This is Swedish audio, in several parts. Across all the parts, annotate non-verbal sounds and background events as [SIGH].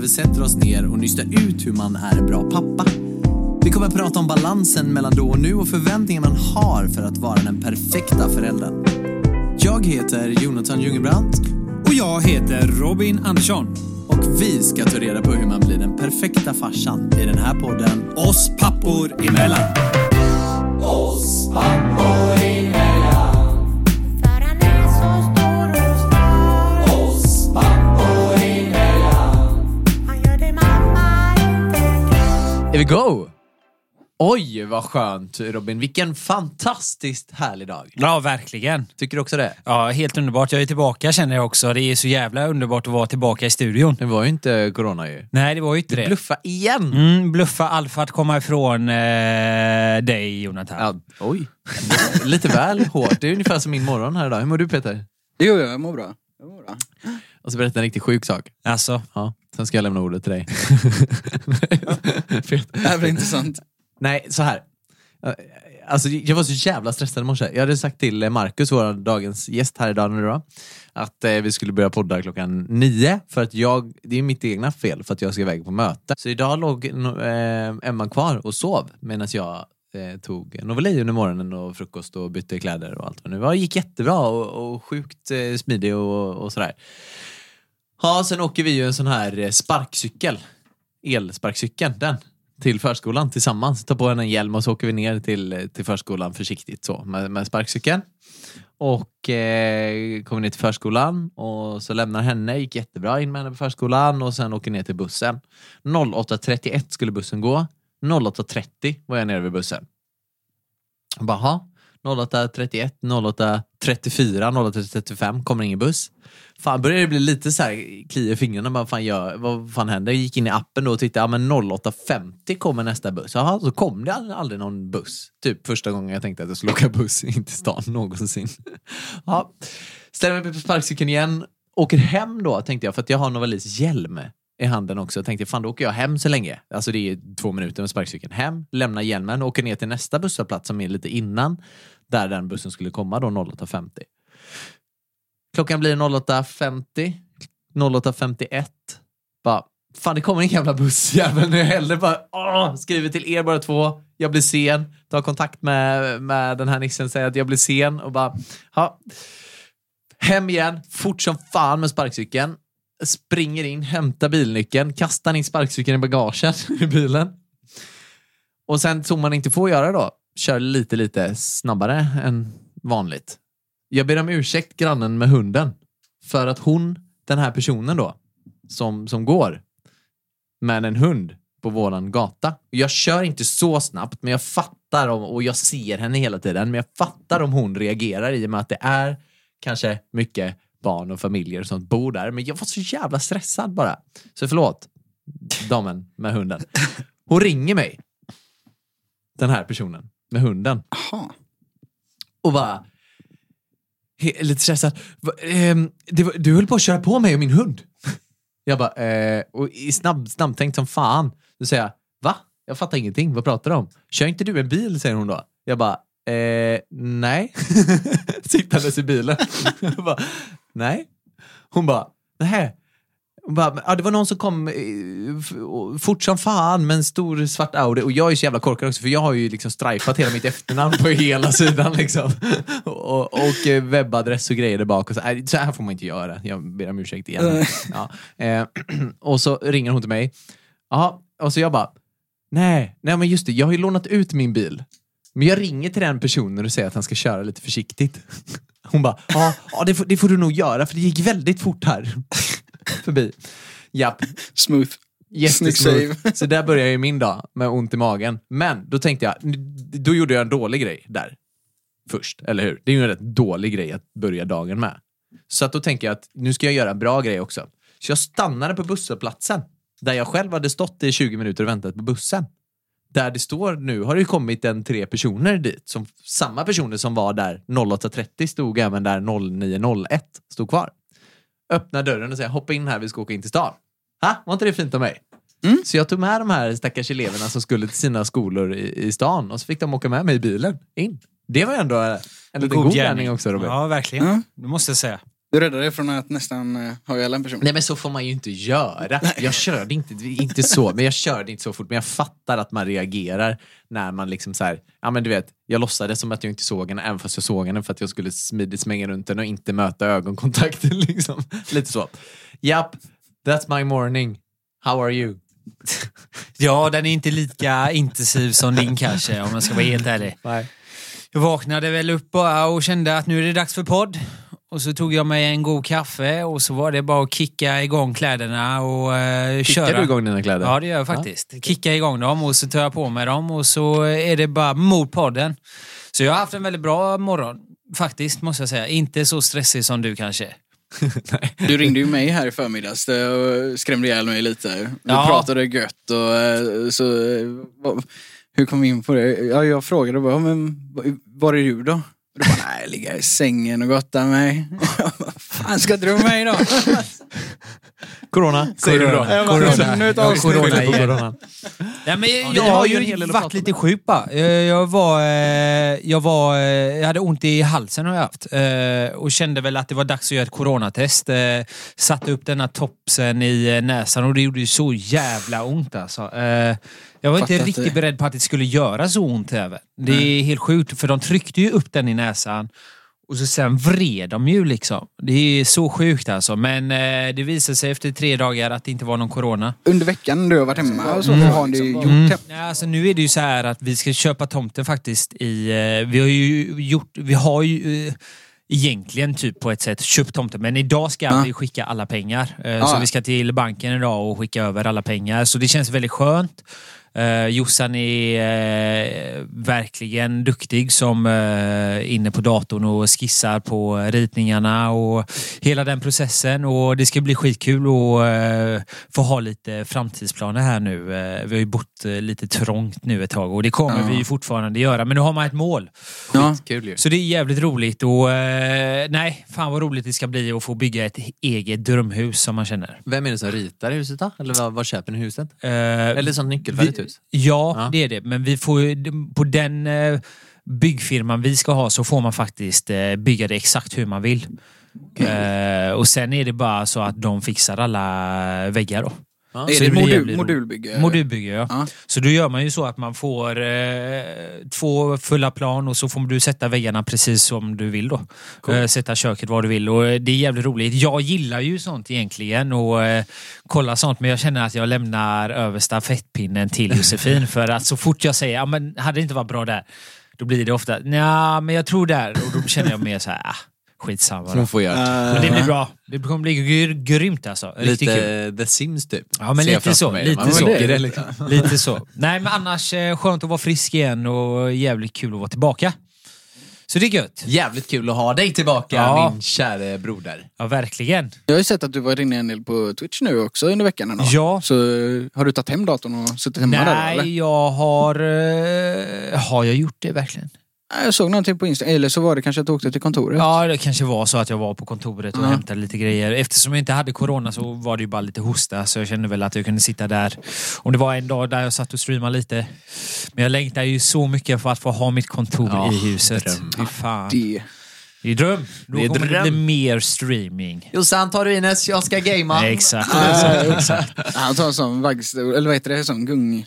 vi sätter oss ner och nystar ut hur man är en bra pappa. Vi kommer att prata om balansen mellan då och nu och förväntningar man har för att vara den perfekta föräldern. Jag heter Jonathan Jungebrandt Och jag heter Robin Andersson. och vi ska ta reda på hur man blir den perfekta farsan i den här podden Oss pappor emellan. För vi go? Oj, vad skönt Robin. Vilken fantastiskt härlig dag. Ja, verkligen. Tycker du också det? Ja, helt underbart. Jag är tillbaka känner jag också. Det är så jävla underbart att vara tillbaka i studion. Det var ju inte corona ju. Nej, det var ju inte det. Bluffa igen! Mm, bluffa allt för att komma ifrån eh, dig, Jonathan. Ja, oj. Lite väl hårt. Det är ungefär som min morgon här idag. Hur mår du Peter? Jo, jo, jag mår bra. Jag mår bra. Och så berätta en riktigt sjuk sak. Alltså, Ja, sen ska jag lämna ordet till dig. [LAUGHS] Det här blir intressant. Nej, så här. Alltså, jag var så jävla stressad i morse. Jag hade sagt till Marcus, vår dagens gäst här idag nu då, att eh, vi skulle börja podda klockan nio. För att jag, det är mitt egna fel för att jag ska iväg på möte. Så idag låg eh, Emma kvar och sov medan jag eh, tog Noveli under morgonen och frukost och bytte kläder och allt vad nu var. Det gick jättebra och, och sjukt eh, smidig och, och sådär. Ja, sen åker vi ju en sån här eh, sparkcykel. Elsparkcykeln, den. Till förskolan tillsammans. Tar på henne en hjälm och så åker vi ner till, eh, till förskolan försiktigt så med, med sparkcykeln. Och eh, kommer ner till förskolan och så lämnar henne, gick jättebra in med henne på förskolan och sen åker ner till bussen. 08.31 skulle bussen gå. 08.30 var jag nere vid bussen. Bara, 08.31, 08.34, 08.35 kommer ingen buss. Fan börjar det bli lite så här kli i fingrarna. Vad fan, gör, vad fan händer? Jag gick in i appen då och tittade, ja men 08.50 kommer nästa buss. Jaha, så kom det aldrig någon buss. Typ första gången jag tänkte att jag skulle åka buss [LAUGHS] in till stan någonsin. Ja. Ställer mig på sparkcykeln igen, åker hem då tänkte jag, för att jag har Novalis hjälm i handen också. Jag tänkte, fan då åker jag hem så länge. Alltså det är två minuter med sparkcykeln. Hem, lämna hjälmen och åker ner till nästa busshållplats som är lite innan där den bussen skulle komma då 08.50. Klockan blir 08.50, 08.51. Bara, fan det kommer en jävla bussjävel nu heller. Bara, åh, skriver till er bara två, jag blir sen. Tar kontakt med, med den här nissen, säger att jag blir sen och bara, ja. Hem igen, fort som fan med sparkcykeln. Springer in, hämtar bilnyckeln, kastar in sparkcykeln i bagaget [LAUGHS] i bilen. Och sen som man inte får göra då, kör lite, lite snabbare än vanligt. Jag ber om ursäkt grannen med hunden. För att hon, den här personen då, som, som går med en hund på våran gata. Jag kör inte så snabbt, men jag fattar om, och jag ser henne hela tiden, men jag fattar om hon reagerar i och med att det är kanske mycket barn och familjer som bor där. Men jag var så jävla stressad bara. Så förlåt, damen med hunden. Hon ringer mig, den här personen med hunden Jaha. och bara lite stressad. Ehm, du höll på att köra på mig och min hund. Jag bara, eh, och snabb, snabbtänkt som fan. Då säger jag, va? Jag fattar ingenting. Vad pratar du om? Kör inte du en bil? säger hon då. Jag bara, eh, nej. [LAUGHS] Sittandes i bilen. Jag bara, nej. Hon bara, nej. Hon bara, ja, det var någon som kom eh, fort som fan med en stor svart Audi och jag är så jävla korkad också för jag har ju liksom strajfat hela mitt efternamn på hela [LAUGHS] sidan liksom. Och, och eh, webbadress och grejer där bak. Och så, så här får man inte göra. Jag ber om ursäkt igen. Ja. Eh, [CLEARS THROAT] och så ringer hon till mig. Ja, och så jag bara, nej, nej men just det, jag har ju lånat ut min bil. Men jag ringer till den personen och säger att han ska köra lite försiktigt. [LAUGHS] Hon bara, ja, ja det, får, det får du nog göra för det gick väldigt fort här. [LAUGHS] Förbi. Japp, Smooth. Jättesmooth. [LAUGHS] Så där började ju min dag med ont i magen. Men då tänkte jag, då gjorde jag en dålig grej där. Först, eller hur? Det är ju en rätt dålig grej att börja dagen med. Så att då tänker jag att nu ska jag göra en bra grej också. Så jag stannade på busshållplatsen. Där jag själv hade stått i 20 minuter och väntat på bussen. Där det står nu har det ju kommit en tre personer dit. Som, samma personer som var där 08.30 stod även där 09.01 stod kvar. Öppnar dörren och säger hoppa in här, vi ska åka in till stan. Ha? Var inte det fint av mig? Så jag tog med de här stackars eleverna som skulle till sina skolor i, i stan och så fick de åka med mig i bilen in. Det var ändå en liten god, gärning också Robin. Ja, verkligen. Ja. Det måste jag säga. Du räddade dig från att nästan uh, ha ihjäl en person. Nej men så får man ju inte göra. Jag körde inte, inte så, men jag körde inte så fort. Men jag fattar att man reagerar när man liksom så här, ja men du vet, jag låtsades som att jag inte såg henne även fast jag såg henne för att jag skulle smidigt smänga runt henne och inte möta ögonkontakten [LAUGHS] liksom. Lite så. Japp, that's my morning. How are you? [LAUGHS] Ja, den är inte lika intensiv som din kanske, om jag ska vara helt ärlig. Nej. Jag vaknade väl upp och kände att nu är det dags för podd. Och så tog jag mig en god kaffe och så var det bara att kicka igång kläderna och Kickar köra. du igång dina kläder? Ja, det gör jag faktiskt. Kicka igång dem och så tar jag på mig dem och så är det bara mot podden. Så jag har haft en väldigt bra morgon, faktiskt, måste jag säga. Inte så stressig som du kanske. [LAUGHS] Du ringde ju mig här i förmiddags och skrämde ihjäl mig lite. Vi Ja. pratade gött och eh, så... eh, Hur kom vi in på det? Ja, jag frågade bara, men var- var är du då? Du bara, nej, jag ligger i sängen och gottar mig. [LAUGHS] Vad fan ska du med mig då? [LAUGHS] Corona, säger du då. Corona. Jag bara, Corona. nu ett Ja, avsnitt. corona igen. corona. Nej, men vi jag har har ju varit lite sjuk bara. Jag, jag var... eh, Jag var... eh, Jag hade ont i halsen har jag haft. eh, Och kände väl att det var dags att göra ett coronatest. Eh, Satte upp denna topsen i eh, näsan och det gjorde ju så jävla ont alltså. Jag var inte riktigt beredd på att det skulle göra så ont även. Det är helt sjukt för de tryckte ju upp den i näsan. Och så sen vred de ju liksom. Det är så sjukt alltså. Men eh, det visade sig efter tre dagar att det inte var någon corona. Under veckan du har varit hemma och så, Mm. har ni gjort? Mm. Ja, alltså, nu är det ju så här att vi ska köpa tomten faktiskt i... Eh, vi har ju gjort... Vi har ju... Eh, Egentligen typ på ett sätt köpt tomten men idag ska Ja. vi skicka alla pengar. Eh, Ja. Så vi ska till banken idag och skicka över alla pengar. Så det känns väldigt skönt. Uh, Jossan är eh, verkligen duktig som uh, inne på datorn och skissar på ritningarna och hela den processen. Och Det ska bli skitkul att uh, få ha lite framtidsplaner här nu. Eh, vi har ju bott eh, lite trångt nu ett tag och det kommer Ja. vi ju fortfarande göra. Men nu har man ett mål. Ja. Så det är jävligt roligt och eh, nej, fan vad roligt det ska bli att få bygga ett eget drömhus som man känner. Vem är det som ritar huset då? Eller vad, vad köper ni huset? Eh, Eller sånt nyckelfärdigt hus? Ja, Ja. det är det. Men vi får på den eh, byggfirman vi ska ha så får man faktiskt eh, bygga det exakt hur man vill. Eh, och sen är det bara så att de fixar alla väggar då. Ja. Så Är det det modul, jävligt modulbygge? Modulbygge ja. Ja. Så då gör man ju så att man får eh, två fulla plan och så får du sätta väggarna precis som du vill då. Eh, sätta köket var du vill och eh, det är jävligt roligt. Jag gillar ju sånt egentligen och eh, kolla sånt men jag känner att jag lämnar över stafettpinnen till Josefin [LAUGHS] för att så fort jag säger ja men hade det inte varit bra där då blir det ofta ja men jag tror där och då känner jag mer så här ah, skitsamma Som hon får göra. Men det blir bra. Det kommer bli gr- grymt alltså. Riktigt kul. Lite The Sims typ. Ja, men lite så, mig. lite Man så. det liksom. Lite så. Nej, men annars eh, skönt att vara frisk igen och jävligt kul att vara tillbaka. Så det är gött. Jävligt kul att ha dig tillbaka Ja. min käre broder. Ja, verkligen. Jag har ju sett att du varit inne en del på Twitch nu också under veckan. Ändå. Ja. Så eh, har du tagit hem datorn och suttit hemma där då, eller? Nej, jag har... eh, har jag gjort det verkligen? Jag såg någonting på Insta, eller så var det kanske att du åkte till kontoret. Ja, det kanske var så att jag var på kontoret och Ja. hämtade lite grejer. Eftersom jag inte hade corona så var det ju bara lite hosta så jag kände väl att jag kunde sitta där. Om det var en dag där jag satt och streamade lite. Men jag längtar ju så mycket för att få ha mitt kontor Ja, i huset. dröm. Fy fan. Det. Det är dröm. Då Det är kommer dröm. det bli mer streaming. Jossan, tar du Ines? Jag ska gamea. Exakt. [LAUGHS] Han tar en sån vaggstol, eller vad heter det? Sån gung...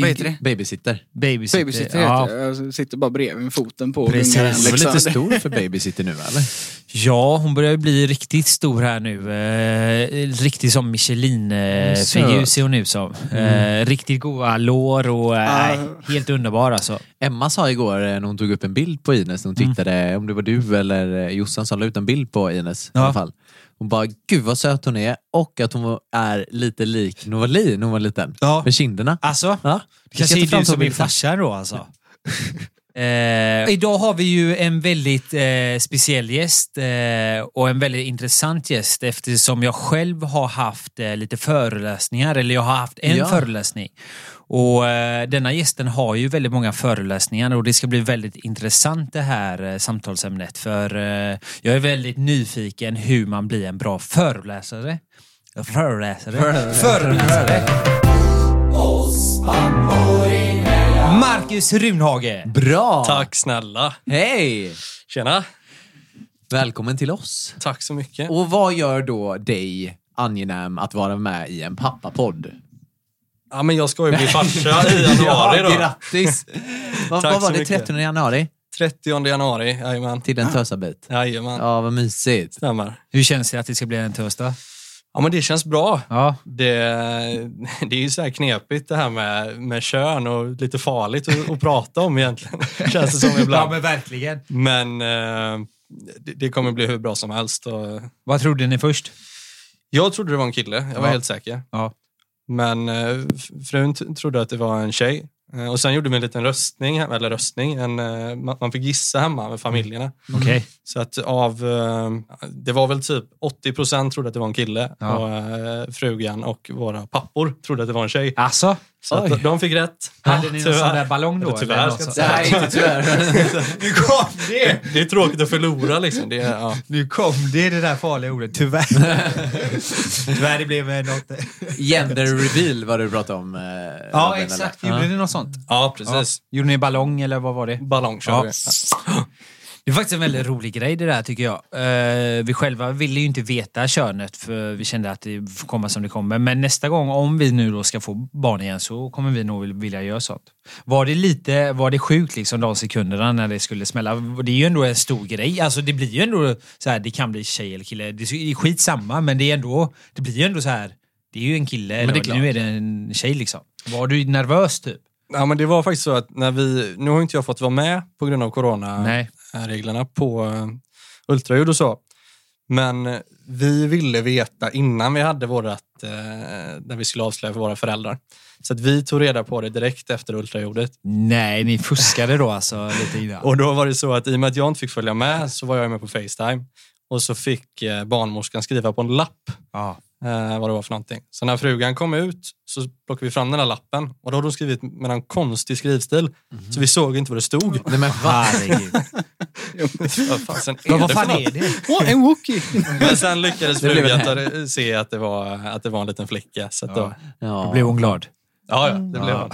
Vad heter det? Babysitter. Babysitter. Babysitter ja. heter det. Jag sitter bara bredvid med foten på Precis. Du är väl lite stor för babysitter nu eller? [LAUGHS] ja, hon börjar bli riktigt stor här nu. Eh, riktigt som Michelin-figur ser hon ut som. Eh, riktigt goda lår och eh, Ah. helt underbar alltså. Emma sa igår eh, när hon tog upp en bild på Ines, när hon tittade, om det var du eller eh, Jossan som la ut en bild på Ines i Ja. alla fall. Hon bara, gud vad söt hon är och att hon är lite lik Novali när hon var liten. Ja. Med kinderna. Alltså, Ja. det kanske är du som är farsa då alltså. [LAUGHS] Eh, idag har vi ju en väldigt eh, speciell gäst eh, och en väldigt intressant gäst eftersom jag själv har haft eh, lite föreläsningar, eller jag har haft en Ja. föreläsning. Och eh, denna gästen har ju väldigt många föreläsningar och det ska bli väldigt intressant det här eh, samtalsämnet för eh, jag är väldigt nyfiken hur man blir en bra föreläsare. Föreläsare? Föreläsare. Marcus Runhage. Bra! Tack snälla. Hej! Tjena. Välkommen till oss. Tack så mycket. Och vad gör då dig angenäm att vara med i en pappapodd? Ja, men jag ska ju bli [LAUGHS] farsa i januari då. Grattis! [LAUGHS] vad, Tack vad var så det, mycket. 30 januari? 30 januari, jajamän. Till en tösabit? Jajamän, Ja, vad mysigt. stämmer. Hur känns det att det ska bli en torsdag? Ja, men det känns bra. Ja. Det, det är ju så här knepigt det här med, med kön och lite farligt att, att prata om egentligen. [LAUGHS] Känns det som ja, ibland. men verkligen. Men eh, det, det kommer bli hur bra som helst. Och Vad trodde ni först? jag trodde det var en kille, jag var Ja. helt säker. Ja. Men eh, frun trodde att det var en tjej. Eh, Och sen gjorde vi en liten röstning, eller röstning, en, eh, man fick gissa hemma med familjerna. Okej. Så att av, det var väl typ 80 procent trodde att det var en kille Ja. och frugan och våra pappor trodde att det var en tjej. Alltså? Så att de fick rätt. Hade ni någon sån där ballong då? Tyvärr, eller Nej, inte tyvärr. [LAUGHS] Nu kom det! Det är tråkigt att förlora liksom. Det, ja. Nu kom det, det där farliga ordet. Tyvärr. [LAUGHS] Tyvärr, det blev eh, något... Gender reveal var du pratade om. eh, Ja, Robin, exakt. eller? Gjorde ni något sånt? ja, precis. Gjorde ni ballong eller vad var det? Ballong kör Ja. vi. [LAUGHS] Det är faktiskt en väldigt rolig grej det där tycker jag. Eh, vi själva ville ju inte veta könet för vi kände att det får komma som det kommer. Men nästa gång, om vi nu då ska få barn igen så kommer vi nog vilja göra sånt. Var det lite, var det sjukt liksom de sekunderna när det skulle smälla? Det är ju ändå en stor grej. Alltså det blir ju ändå så här, det kan bli tjej eller kille. Det är skitsamma men det är ändå, det blir ju ändå så här. Det är ju en kille, Men det är klart. nu är det en tjej liksom. Var du nervös typ? Ja, men det var faktiskt så att när vi, nu har inte jag fått vara med på grund av corona. Nej. Reglerna på eh, ultraljud och så. Men eh, vi ville veta innan vi hade vårat, eh, när vi skulle avslöja för våra föräldrar. Så att vi tog reda på det direkt efter ultraljudet. Nej, ni fuskade då alltså lite innan. Och då var det så att i och med att jag inte fick följa med så var jag med på Facetime. Och så fick eh, barnmorskan skriva på en lapp Ja. Eh, vad det var för någonting. Så när frugan kom ut så plockade vi fram den här lappen och då hade hon skrivit med en konstig skrivstil. Så vi såg inte vad det stod. Nej, men? Herregud. [LAUGHS] [LAUGHS] Vad fasen är Men vad fan är det? Åh, en Wookie! [LAUGHS] Men sen lyckades frugan se att det var, att det var en liten flicka. Så att då, Ja. Då blev hon glad. ja, ja, det blev hon.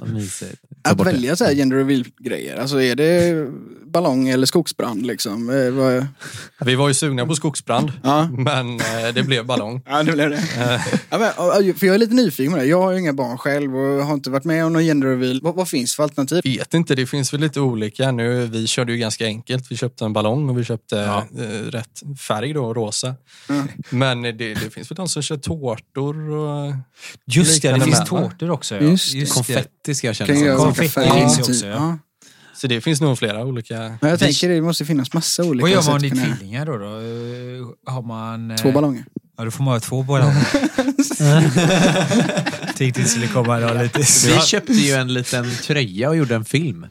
Ja, mysigt. Ta Att bort det. välja så här gender reveal-grejer, alltså är det ballong eller skogsbrand liksom? Eh, Vi var ju sugna på skogsbrand, Ja. men eh, det blev ballong. Ja, det blev det. Ja, men, ja, för jag är lite nyfiken på det. Jag har ju inga barn själv och har inte varit med om någon gender reveal. Vad, vad finns för alternativ? Vet inte, det finns väl lite olika nu. Vi körde ju ganska enkelt. Vi köpte en ballong och vi köpte eh, rätt färg då, rosa. Mm. Men det, det finns väl de som kör tårtor och... Just det, det finns tårtor också. Ja. Just det. Konfetti ska jag känna Kan. Färger. finns ju typ. också, ja. Ja. Så det finns nog flera olika... Men jag tänker det måste finnas massa olika Vad gör man kunna- tvillingar då? då? Eh, Har man... eh, Två ballonger. Ja, då får man ha två ballonger. [LAUGHS] Tänkte det skulle komma då lite... Vi köpte ju en liten tröja och gjorde en film.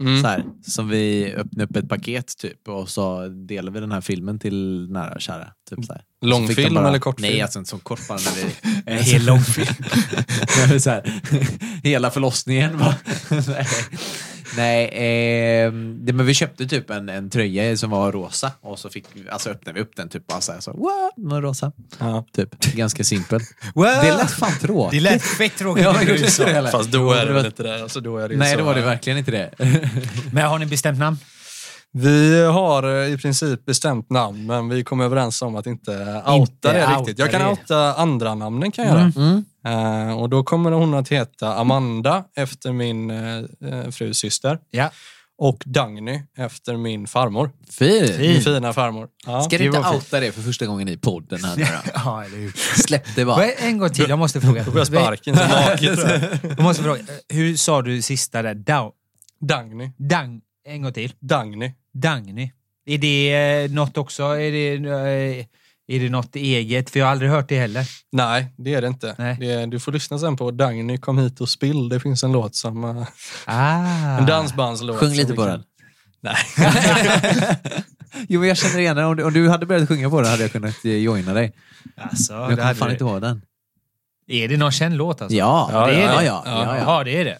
Mm. Så här, som vi öppnade upp ett paket typ och så delade vi den här filmen till nära och kära. Typ, så här. Så Långfilm bara, eller kortfilm? Nej, alltså en sån kort bara. När vi, En hel långfilm. [LAUGHS] Så här, [LAUGHS] hela förlossningen. Va? [LAUGHS] Nej, Nej eh, det, men vi köpte typ en, en tröja som var rosa och så fick, vi- alltså öppnade vi upp den typ bara så här, så, what? Den var rosa. Ja. Typ. Ganska simpel. Wow! Det lät fan tråkigt. Det lät fett tråkigt. Ja, det? Fast då är det det var- väl inte det. Alltså, då är det Nej, så, då var det verkligen inte det. Men har ni bestämt namn? Vi har eh, i princip bestämt namn, men vi kom överens om att inte outa Inte det outa riktigt. Jag kan det. outa andra namnen kan jag göra. Mm. Eh, och då kommer hon att heta Amanda efter min eh, frus syster. Ja. Och Dagny efter min farmor. Fint. Min fina farmor. Ja. Ska du inte fint. outa det för första gången i podden? Här nu? [LAUGHS] Ja, eller hur? Släpp det bara. En gång till, jag måste fråga. Då får jag sparken som jag. Jag måste fråga, hur sa du sista där? Dau, Dagny. dang, en gång till. Dagny. Dagny. Är det eh, något också? Är det, eh, är det något eget? För jag har aldrig hört det heller. Nej, det är det inte. Nej. Det är, du får lyssna sen på Dagny kom hit och spill. Det finns en låt som... eh, Ah. En dansbandslåt. Sjung lite på kan- den. Nej. [LAUGHS] Jo, men jag känner igen den. Om du, om du hade börjat sjunga på den hade jag kunnat joina dig. Alltså, Men jag det kommer fan du- inte ihåg den. Är det någon känd låt alltså? Ja, Ja, det är ja, det. ja. Ja, ja, ja, ja. Ja, det är det.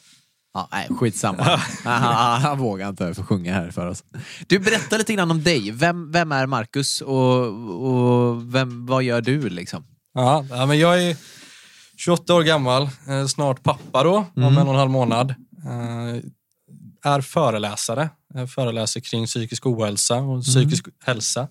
Ja, nej, skitsamma. han, han, vågar inte få sjunga här för oss. Du, berätta lite grann om dig. Vem, vem är Marcus och, och vem, vad gör du liksom? Ja, men jag är 28 år gammal, eh, snart pappa då, om en och en halv månad. Eh, är föreläsare. Jag föreläser kring psykisk ohälsa och psykisk hälsa.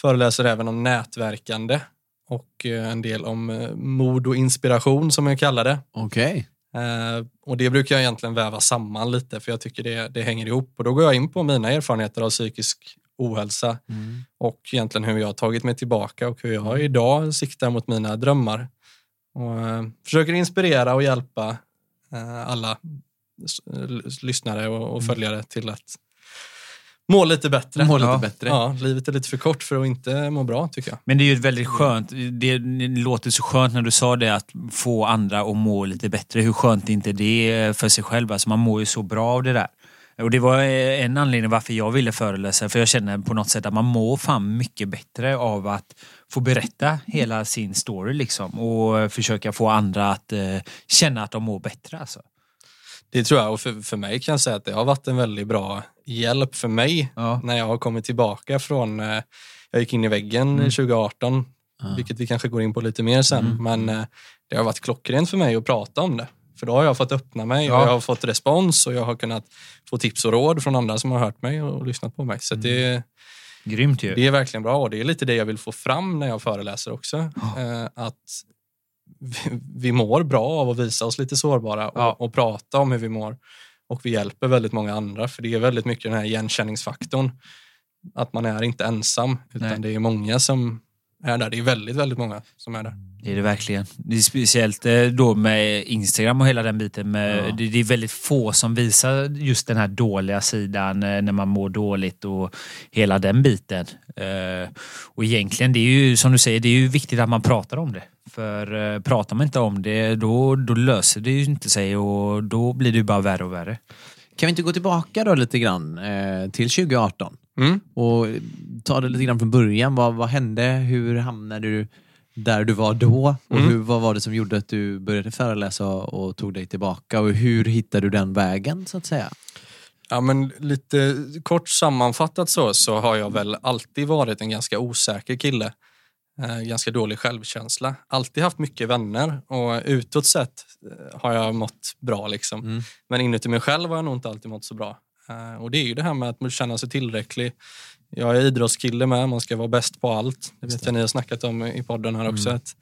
Föreläser även om nätverkande och eh, en del om mod och inspiration som jag kallar det. Okej. Eh, och det brukar jag egentligen väva samman lite för jag tycker det, det hänger ihop. Och då går jag in på mina erfarenheter av psykisk ohälsa och egentligen hur jag har tagit mig tillbaka och hur jag idag siktar mot mina drömmar. Och eh, försöker inspirera och hjälpa eh, alla lyssnare och, och följare till att må lite bättre. Må lite ja. bättre. Ja, livet är lite för kort för att inte må bra tycker jag. Men det är ju väldigt skönt. Det, låter så skönt när du sa det att få andra att må lite bättre. Hur skönt är inte det för sig själv? Alltså man mår ju så bra av det där. Och det var en anledning varför jag ville föreläsa. För jag känner på något sätt att man mår fan mycket bättre av att få berätta hela sin story liksom. Och försöka få andra att eh, känna att de mår bättre alltså. Det tror jag och för, för mig kan jag säga att det har varit en väldigt bra hjälp för mig Ja. när jag har kommit tillbaka från, eh, jag gick in i väggen 2018, vilket vi kanske går in på lite mer sen, men eh, det har varit klockrent för mig att prata om det. För då har jag fått öppna mig och Ja. jag har fått respons och jag har kunnat få tips och råd från andra som har hört mig och lyssnat på mig. Så att det, Grymt ju. det är verkligen bra och det är lite det jag vill få fram när jag föreläser också. Eh, att vi, [LAUGHS] vi mår bra av att visa oss lite sårbara och, Ja. och prata om hur vi mår. Och vi hjälper väldigt många andra för det är väldigt mycket den här igenkänningsfaktorn. Att man är inte ensam utan Nej. det är många som är där. Det är väldigt, väldigt många som är där. Det är det verkligen. Det är speciellt eh, då med Instagram och hela den biten. Med, Ja. det, det är väldigt få som visar just den här dåliga sidan eh, när man mår dåligt och hela den biten. Eh, Och egentligen, det är ju som du säger, det är ju viktigt att man pratar om det. För eh, pratar man inte om det, då, då löser det ju inte sig och då blir det ju bara värre och värre. Kan vi inte gå tillbaka då lite grann eh, till 2018? Mm. Och ta det lite grann från början. Vad, vad hände? Hur hamnade du där du var då? Och Mm. hur, vad var det som gjorde att du började föreläsa och, och tog dig tillbaka? Och hur hittade du den vägen så att säga? Ja, men lite kort sammanfattat så, så har jag väl alltid varit en ganska osäker kille. Eh, ganska dålig självkänsla. Alltid haft mycket vänner och utåt sett eh, har jag mått bra. Liksom. Mm. Men inuti mig själv har jag nog inte alltid mått så bra. Eh, och det är ju det här med att känna sig tillräcklig. Jag är idrottskille med, man ska vara bäst på allt. Det vet jag ni har snackat om i podden här också. Att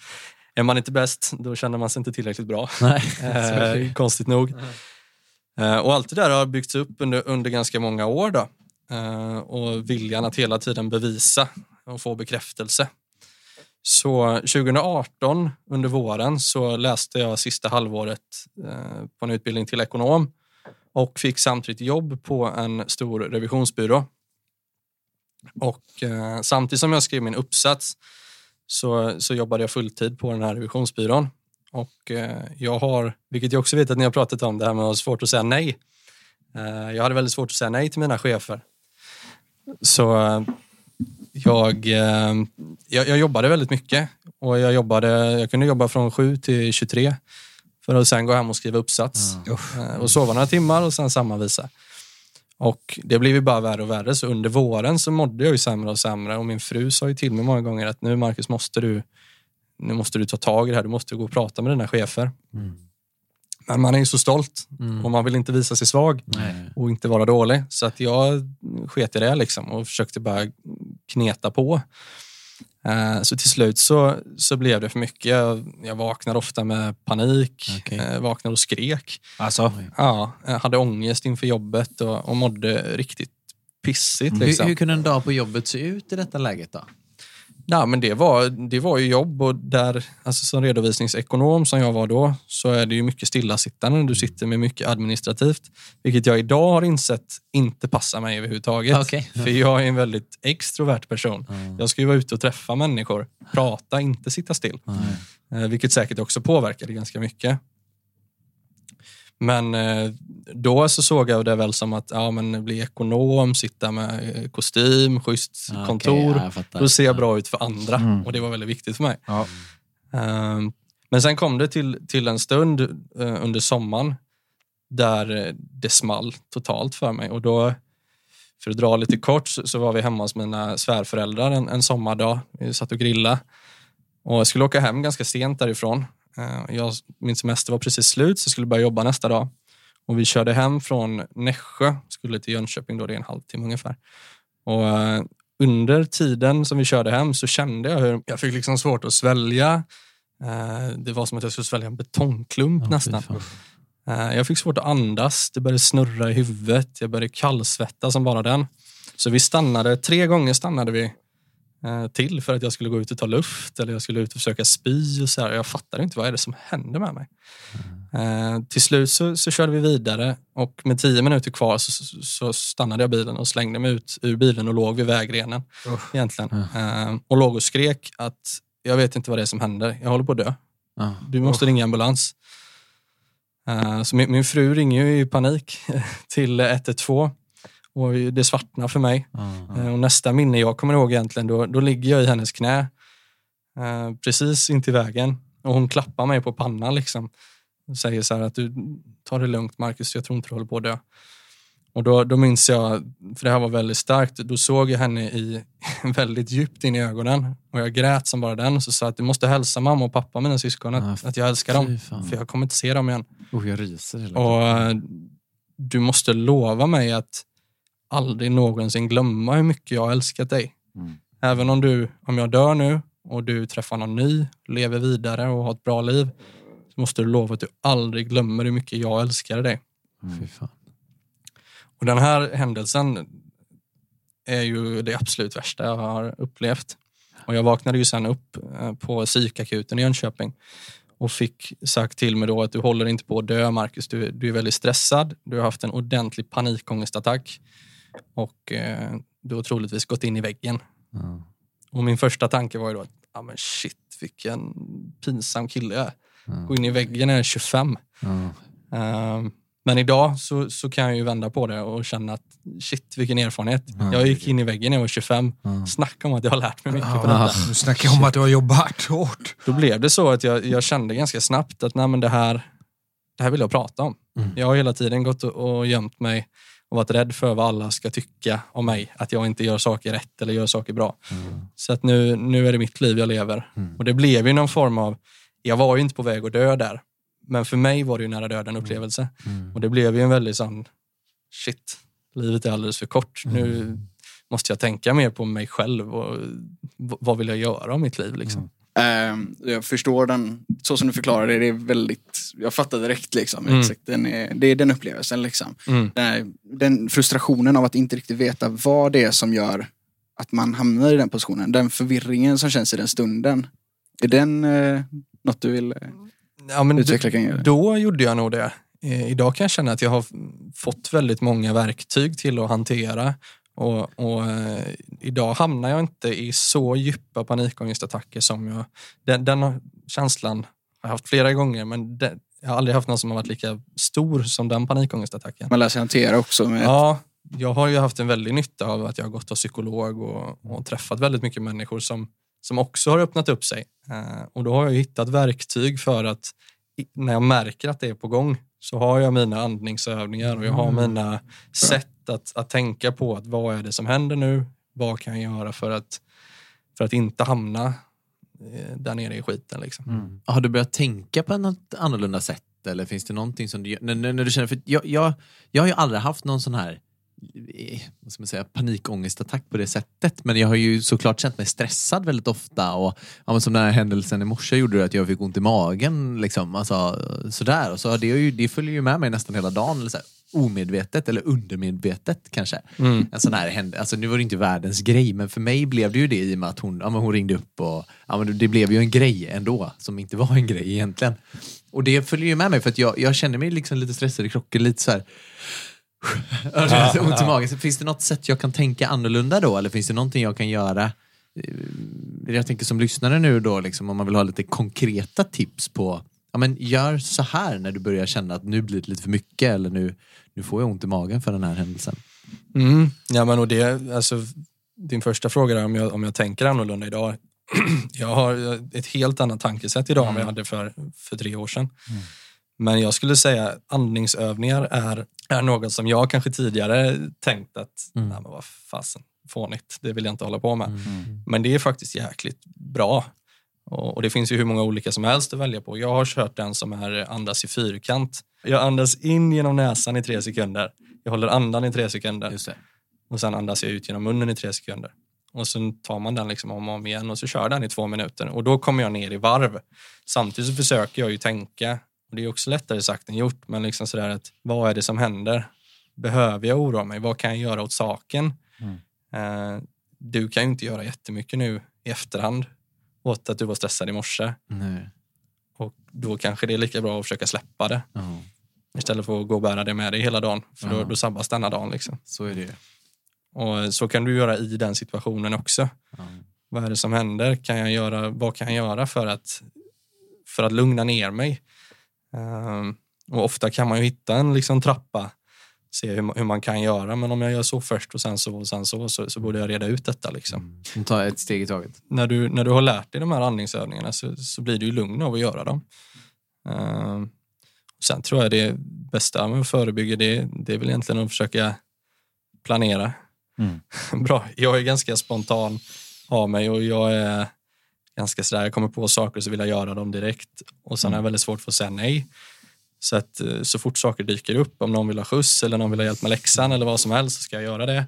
är man inte bäst, då känner man sig inte tillräckligt bra. Nej. [LAUGHS] Konstigt nog. Eh, och allt det där har byggts upp under, under ganska många år. Då. Och viljan att hela tiden bevisa och få bekräftelse. Så 2018 under våren så läste jag sista halvåret eh, på en utbildning till ekonom och fick samtidigt jobb på en stor revisionsbyrå. Och eh, samtidigt som jag skrev min uppsats så, så jobbade jag fulltid på den här revisionsbyrån. Och eh, jag har, vilket jag också vet att ni har pratat om, det här med att ha svårt att säga nej. Jag hade väldigt svårt att säga nej till mina chefer. Så jag, eh, jag, jag jobbade väldigt mycket och jag, jobbade, jag kunde jobba från 7 till 23 för att sen gå hem och skriva uppsats eh, och sova några timmar och sen samma visa. Och det blev ju bara värre och värre. Så under våren så mådde jag ju sämre och sämre och min fru sa ju till mig många gånger att nu Marcus måste du nu måste du ta tag i det här, du måste gå och prata med dina chefer. Men man är ju så stolt och man vill inte visa sig svag och inte vara dålig. Så att jag sket i det liksom och försökte bara kneta på. Eh, Så till slut så, så blev det för mycket. Jag, jag vaknade ofta med panik, Okej. eh, vaknade och skrek. Alltså, Ja, hade ångest inför jobbet och, och mådde riktigt pissigt. Liksom. Hur, hur kunde en dag på jobbet se ut i detta läget då? Ja, men det var, det var ju jobb och där, alltså som redovisningsekonom som jag var då, så är det ju mycket stillasittande. Du sitter med mycket administrativt, vilket jag idag har insett inte passar mig överhuvudtaget. Okej. För jag är en väldigt extrovert person. Jag ska ju vara ute och träffa människor, prata, inte sitta still. Eh, vilket säkert också påverkade ganska mycket. Men eh, då så såg jag det väl som att ja, men bli ekonom, sitta med eh, kostym, schysst Ja, kontor. ja, då ser jag Ja. bra ut för andra Mm. och det var väldigt viktigt för mig. ja. Ehm, Men sen kom det till, till en stund eh, under sommaren där det small totalt för mig. Och då, för att dra lite kort, så, så var vi hemma hos mina svärföräldrar en, en sommardag. Vi satt och grillade. Och jag skulle åka hem ganska sent därifrån. Eh, Jag, min semester var precis slut så jag skulle börja jobba nästa dag. Och vi körde hem från Nässjö, skulle till Jönköping då, det är en halvtimme ungefär. Och eh, under tiden som vi körde hem så kände jag hur jag fick liksom svårt att svälja. Eh, det var som att jag skulle svälja en betongklump nästan. Eh, Jag fick svårt att andas, det började snurra i huvudet, jag började kallsvettas som bara den. Så vi stannade, tre gånger stannade vi till för att jag skulle gå ut och ta luft eller jag skulle ut och försöka spy. Och så här. Jag fattade inte vad är det som hände med mig. Eh, till slut så, så körde vi vidare och med tio minuter kvar så, så- stannade jag bilen och slängde mig ut ur bilen och låg vid vägrenen. egentligen. Eh, och låg och skrek att jag vet inte vad det är som händer, jag håller på att dö. Ja. Du måste ringa ambulans. Eh, Så min, min fru ringer ju i panik [LAUGHS] till 112 och det svartnar för mig. Eh, Och nästa minne jag kommer ihåg egentligen, då, då ligger jag i hennes knä eh, precis intill vägen och hon klappar mig på pannan liksom. Och säger så här att du tar det lugnt Marcus, jag tror inte du håller på att dö. Och då, då minns jag, för det här var väldigt starkt, då såg jag henne i [LAUGHS] väldigt djupt in i ögonen och jag grät som bara den och så sa att du måste hälsa mamma och pappa, mina syskon, att, Ah, att jag älskar dem. fan. För jag kommer inte se dem igen. Oh, jag ryser Och eh, du måste lova mig att aldrig någonsin glömma hur mycket jag har älskat dig. Mm. Även om, du, om jag dör nu och du träffar någon ny, lever vidare och har ett bra liv, så måste du lova att du aldrig glömmer hur mycket jag älskade dig. Fy fan. Och den här händelsen är ju det absolut värsta jag har upplevt. Och jag vaknade ju sen upp eh, på psykakuten i Jönköping och fick sagt till mig då att du håller inte på att dö Marcus, du, du är väldigt stressad, du har haft en ordentlig panikångestattack och eh, du har troligtvis gått in i väggen. Ja. Och min första tanke var ju då att, ja men shit vilken pinsam kille jag är. Ja. Gå in i väggen när jag är 25. Ja. Ehm, Men idag så, så kan jag ju vända på det och känna att shit vilken erfarenhet. Ja. Jag gick in i väggen när jag var 25. Ja. Snacka om att jag har lärt mig mycket på Ja, detta. nu snackar om att du har jobbat hårt. Då blev det så att jag, jag kände ganska snabbt att nej, men det, här, det här vill jag prata om. Mm. Jag har hela tiden gått och, och gömt mig och varit rädd för vad alla ska tycka om mig. Att jag inte gör saker rätt eller gör saker bra. Så att nu, nu är det mitt liv jag lever. Mm. Och det blev ju någon form av, jag var ju inte på väg att dö där. Men för mig var det ju nära döden upplevelse. Mm. Och det blev ju en väldigt sån, shit, livet är alldeles för kort. Nu måste jag tänka mer på mig själv och vad vill jag göra av mitt liv liksom. Ehm, jag förstår den, så som du förklarar det, det är väldigt, jag fattar direkt liksom. Mm. Exakt, den är, det är den upplevelsen liksom. Mm. Den, här, den frustrationen av att inte riktigt veta vad det är som gör att man hamnar i den positionen. Den förvirringen som känns i den stunden. Är den eh, något du vill eh, Ja, men utveckla kring? Då gjorde jag nog det. Eh, Idag kan jag känna att jag har fått väldigt många verktyg till att hantera. Och, och eh, idag hamnar jag inte i så djupa panikångestattacker som jag... Den, den känslan har jag haft flera gånger men det, jag har aldrig haft någon som har varit lika stor som den panikångestattacken. Man lär sig hantera också med Ja, jag har ju haft en väldig nytta av att jag har gått hos psykolog och, och träffat väldigt mycket människor som, som också har öppnat upp sig. Eh, och då har jag ju hittat verktyg för att när jag märker att det är på gång så har jag mina andningsövningar och jag har mina sätt att, att tänka på att vad är det som händer nu? Vad kan jag göra för att, för att inte hamna eh, där nere i skiten liksom. Mm. Har du börjat tänka på något annorlunda sätt? Eller finns det någonting som du? När, när, när du känner, för jag, jag, jag har ju aldrig haft någon sån här vad ska man säga, panikångestattack på det sättet. Men jag har ju såklart känt mig stressad väldigt ofta. Och, ja, men som den här händelsen i morse gjorde det att jag fick ont i magen. Liksom, alltså, sådär. Och så det, ju, det följer ju med mig nästan hela dagen. Eller så här, omedvetet eller undermedvetet kanske. Mm. En sån här händelse. Alltså, nu var det inte världens grej, men för mig blev det ju det i och med att hon, ja, men hon ringde upp. och ja, men Det blev ju en grej ändå, som inte var en grej egentligen. Och det följer ju med mig för att jag, jag känner mig liksom lite stressad i krocken, lite så här Ja, ont i magen. Så Finns det något sätt jag kan tänka annorlunda då? Eller finns det någonting jag kan göra? Eh, Jag tänker som lyssnare nu då, liksom, om man vill ha lite konkreta tips på Ja, men gör så här när du börjar känna att nu blir det lite för mycket eller nu, nu får jag ont i magen för den här händelsen. Mm. Ja, men och det, alltså, din första fråga är om jag, om jag tänker annorlunda idag. [CLEARS THROAT] jag har ett helt annat tankesätt idag än vad jag hade för, för tre år sedan. Men jag skulle säga andningsövningar är, är något som jag kanske tidigare tänkt att, Mm. nej men vad fasen, fånigt, det vill jag inte hålla på med. Mm. Men det är faktiskt jäkligt bra. Och, och det finns ju hur många olika som helst att välja på. Jag har kört den som är andas i fyrkant. Jag andas in genom näsan i tre sekunder. Jag håller andan i tre sekunder. Just det. Och sen andas jag ut genom munnen i tre sekunder. Och sen tar man den liksom om och om igen och så kör den i två minuter. Och då kommer jag ner i varv. Samtidigt så försöker jag ju tänka, det är också lättare sagt än gjort, men liksom sådär att vad är det som händer? Behöver jag oroa mig? Vad kan jag göra åt saken? Eh, du kan ju inte göra jättemycket nu i efterhand åt att du var stressad i morse. Nej. Och då kanske det är lika bra att försöka släppa det Ja, istället för att gå och bära det med dig hela dagen. För då, Ja. då sabbas denna dagen. Liksom. så är det. Och så kan du göra i den situationen också. Ja. Vad är det som händer? Kan jag göra, vad kan jag göra för att, för att lugna ner mig? Ehm, och ofta kan man ju hitta en liksom, trappa, se hur, man- hur man kan göra. Men om jag gör så först och sen så och sen så, så, så borde jag reda ut detta. Liksom. Mm. Ta ett steg i taget. När, du, när du har lärt dig de här andningsövningarna så, så blir du ju lugn av att göra dem. Och sen tror jag det bästa med att förebygga det, det är väl egentligen att försöka planera. Mm. [LAUGHS] Bra. Jag är ganska spontan av mig och jag är ganska sådär, jag kommer på saker så vill jag göra dem direkt och sen har jag väldigt svårt för att säga nej. Så att eh, så fort saker dyker upp, om någon vill ha skjuts eller någon vill ha hjälp med läxan eller vad som helst så ska jag göra det.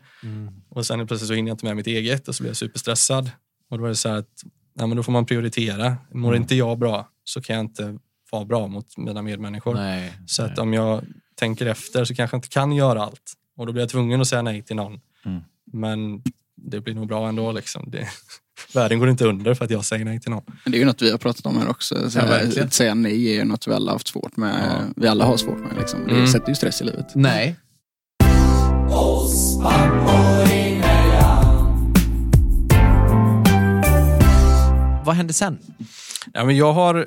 Och sen plötsligt så hinner jag inte med mitt eget och så blir jag superstressad. Och då är det så här att ja, men då får man prioritera. Mår inte jag bra så kan jag inte vara bra mot mina medmänniskor. Nej. Så att om jag tänker efter så kanske jag inte kan göra allt. Och då blir jag tvungen att säga nej till någon. Mm. Men det blir nog bra ändå. Liksom. Det, världen går inte under för att jag säger nej till någon. Men det är ju något vi har pratat om här också. Så Ja, att säga nej är ju något vi alla har haft svårt med. Vi alla har svårt med. Liksom. Det Mm. sätter ju stress i livet. Nej. Vad hände sen? Ja, men jag, har,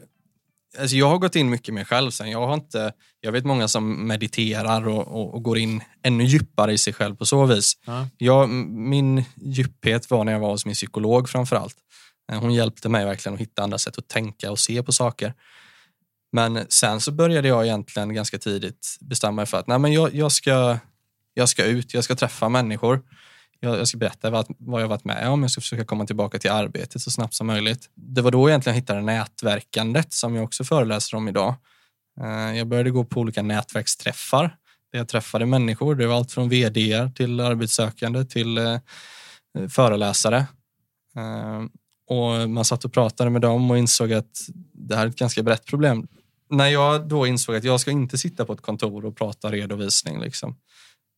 alltså jag har gått in mycket mer själv sen. Jag, har inte, jag vet många som mediterar och, och, och går in ännu djupare i sig själv på så vis. Ja. Jag, min djuphet var när jag var hos min psykolog framför allt. Eh, Hon hjälpte mig verkligen att hitta andra sätt att tänka och se på saker. Men sen så började jag egentligen ganska tidigt bestämma mig för att nej, men jag, jag, ska, jag ska ut, jag ska träffa människor. Jag, jag ska berätta vad, vad jag varit med om, jag ska försöka komma tillbaka till arbetet så snabbt som möjligt. Det var då egentligen jag hittade nätverkandet som jag också föreläser om idag. Eh, jag började gå på olika nätverksträffar där jag träffade människor. Det var allt från vd till arbetssökande till eh, föreläsare. Eh, och man satt och pratade med dem och insåg att det här är ett ganska brett problem. När jag då insåg att jag ska inte sitta på ett kontor och prata redovisning. Liksom.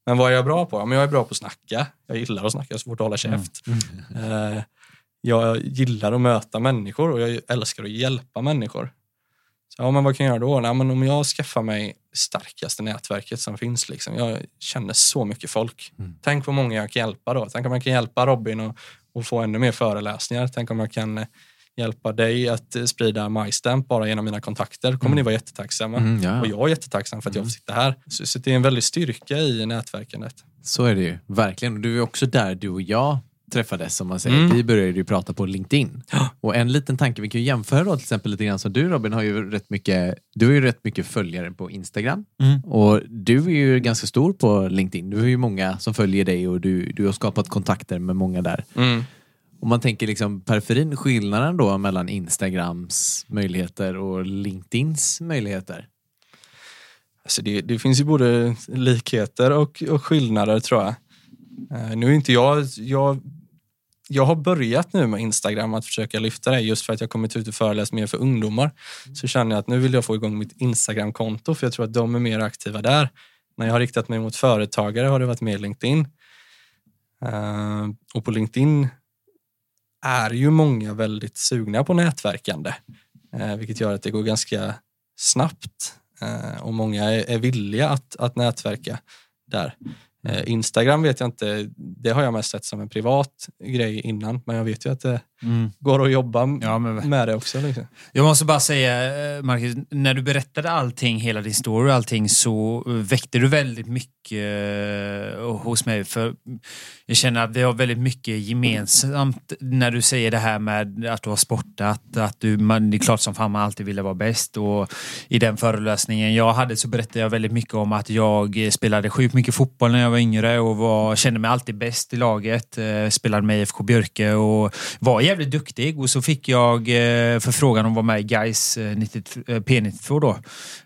Men vad är jag bra på? Ja, men jag är bra på att snacka. Jag gillar att snacka, jag har svårt att hålla käft. Eh, Jag gillar att möta människor och jag älskar att hjälpa människor. Så, ja, men vad kan jag göra då? Nej, men om jag skaffar mig det starkaste nätverket som finns. Liksom. Jag känner så mycket folk. Tänk vad många jag kan hjälpa då. Tänk om jag kan hjälpa Robin och, och få ännu mer föreläsningar. Tänk om jag kan eh, hjälpa dig att eh, sprida MyStamp bara genom mina kontakter. kommer ni vara jättetacksamma. Mm, ja. Och jag är jättetacksam för att jag får sitta här. Så, så det är en väldig styrka i nätverkandet. Så är det ju, verkligen. Och du är också där du och jag träffades, som man säger. Mm. Vi började ju prata på LinkedIn. Och en liten tanke, vi kan ju jämföra då till exempel lite grann som du Robin har ju rätt mycket, du har ju rätt mycket följare på Instagram. Mm. Och du är ju ganska stor på LinkedIn. Du har ju många som följer dig och du, du har skapat kontakter med många där. Mm. Om man tänker liksom periferin, skillnaden då mellan Instagrams möjligheter och LinkedIns möjligheter. Alltså det, det finns ju både likheter och, och skillnader tror jag. Eh, nu är inte jag, jag... Jag har börjat nu med Instagram att försöka lyfta det just för att jag kommit ut och föreläst mer för ungdomar. Så känner jag att nu vill jag få igång mitt Instagram-konto för jag tror att de är mer aktiva där. När jag har riktat mig mot företagare har det varit mer LinkedIn. Eh, och på LinkedIn är ju många väldigt sugna på nätverkande. Eh, vilket gör att det går ganska snabbt. Eh, och många är, är villiga att, att nätverka där. Eh, Instagram vet jag inte, det har jag mest sett som en privat grej innan. Men jag vet ju att det går att jobba Ja, men- med det också. Liksom. Jag måste bara säga, eh, Marcus, när du berättade allting, hela din story och allting, så väckte du väldigt mycket eh, hos mig. För jag känner att vi har väldigt mycket gemensamt när du säger det här med att du har sportat, att du, man, det är klart som fan man alltid ville vara bäst. Och I den föreläsningen jag hade så berättade jag väldigt mycket om att jag spelade sjukt mycket fotboll när jag jag var yngre och var, kände mig alltid bäst i laget. Eh, spelade med IFK Björke och var jävligt duktig. Och så fick jag eh, förfrågan om att vara med i Gais eh, eh P92 då.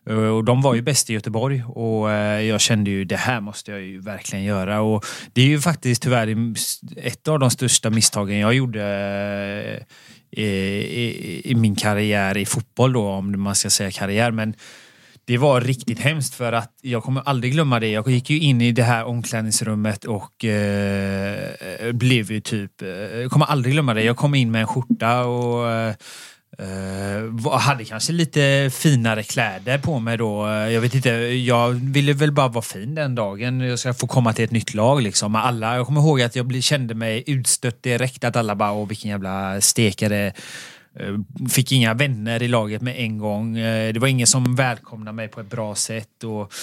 Eh, Och de var ju bäst i Göteborg och eh, jag kände ju det här måste jag ju verkligen göra. Och det är ju faktiskt tyvärr ett av de största misstagen jag gjorde eh, i, i, i min karriär i fotboll då, om man ska säga karriär. Men det var riktigt hemskt för att jag kommer aldrig glömma det. Jag gick ju in i det här omklädningsrummet och eh, blev ju typ... Jag kommer aldrig glömma det. Jag kom in med en skjorta och eh, eh, hade kanske lite finare kläder på mig då. Jag vet inte, jag ville väl bara vara fin den dagen. Jag ska få komma till ett nytt lag liksom. Alla, jag kommer ihåg att jag kände mig utstött direkt. Att alla bara, åh vilken jävla stekare. Eh, fick inga vänner i laget med en gång. Eh, det var ingen som välkomnade mig på ett bra sätt. Och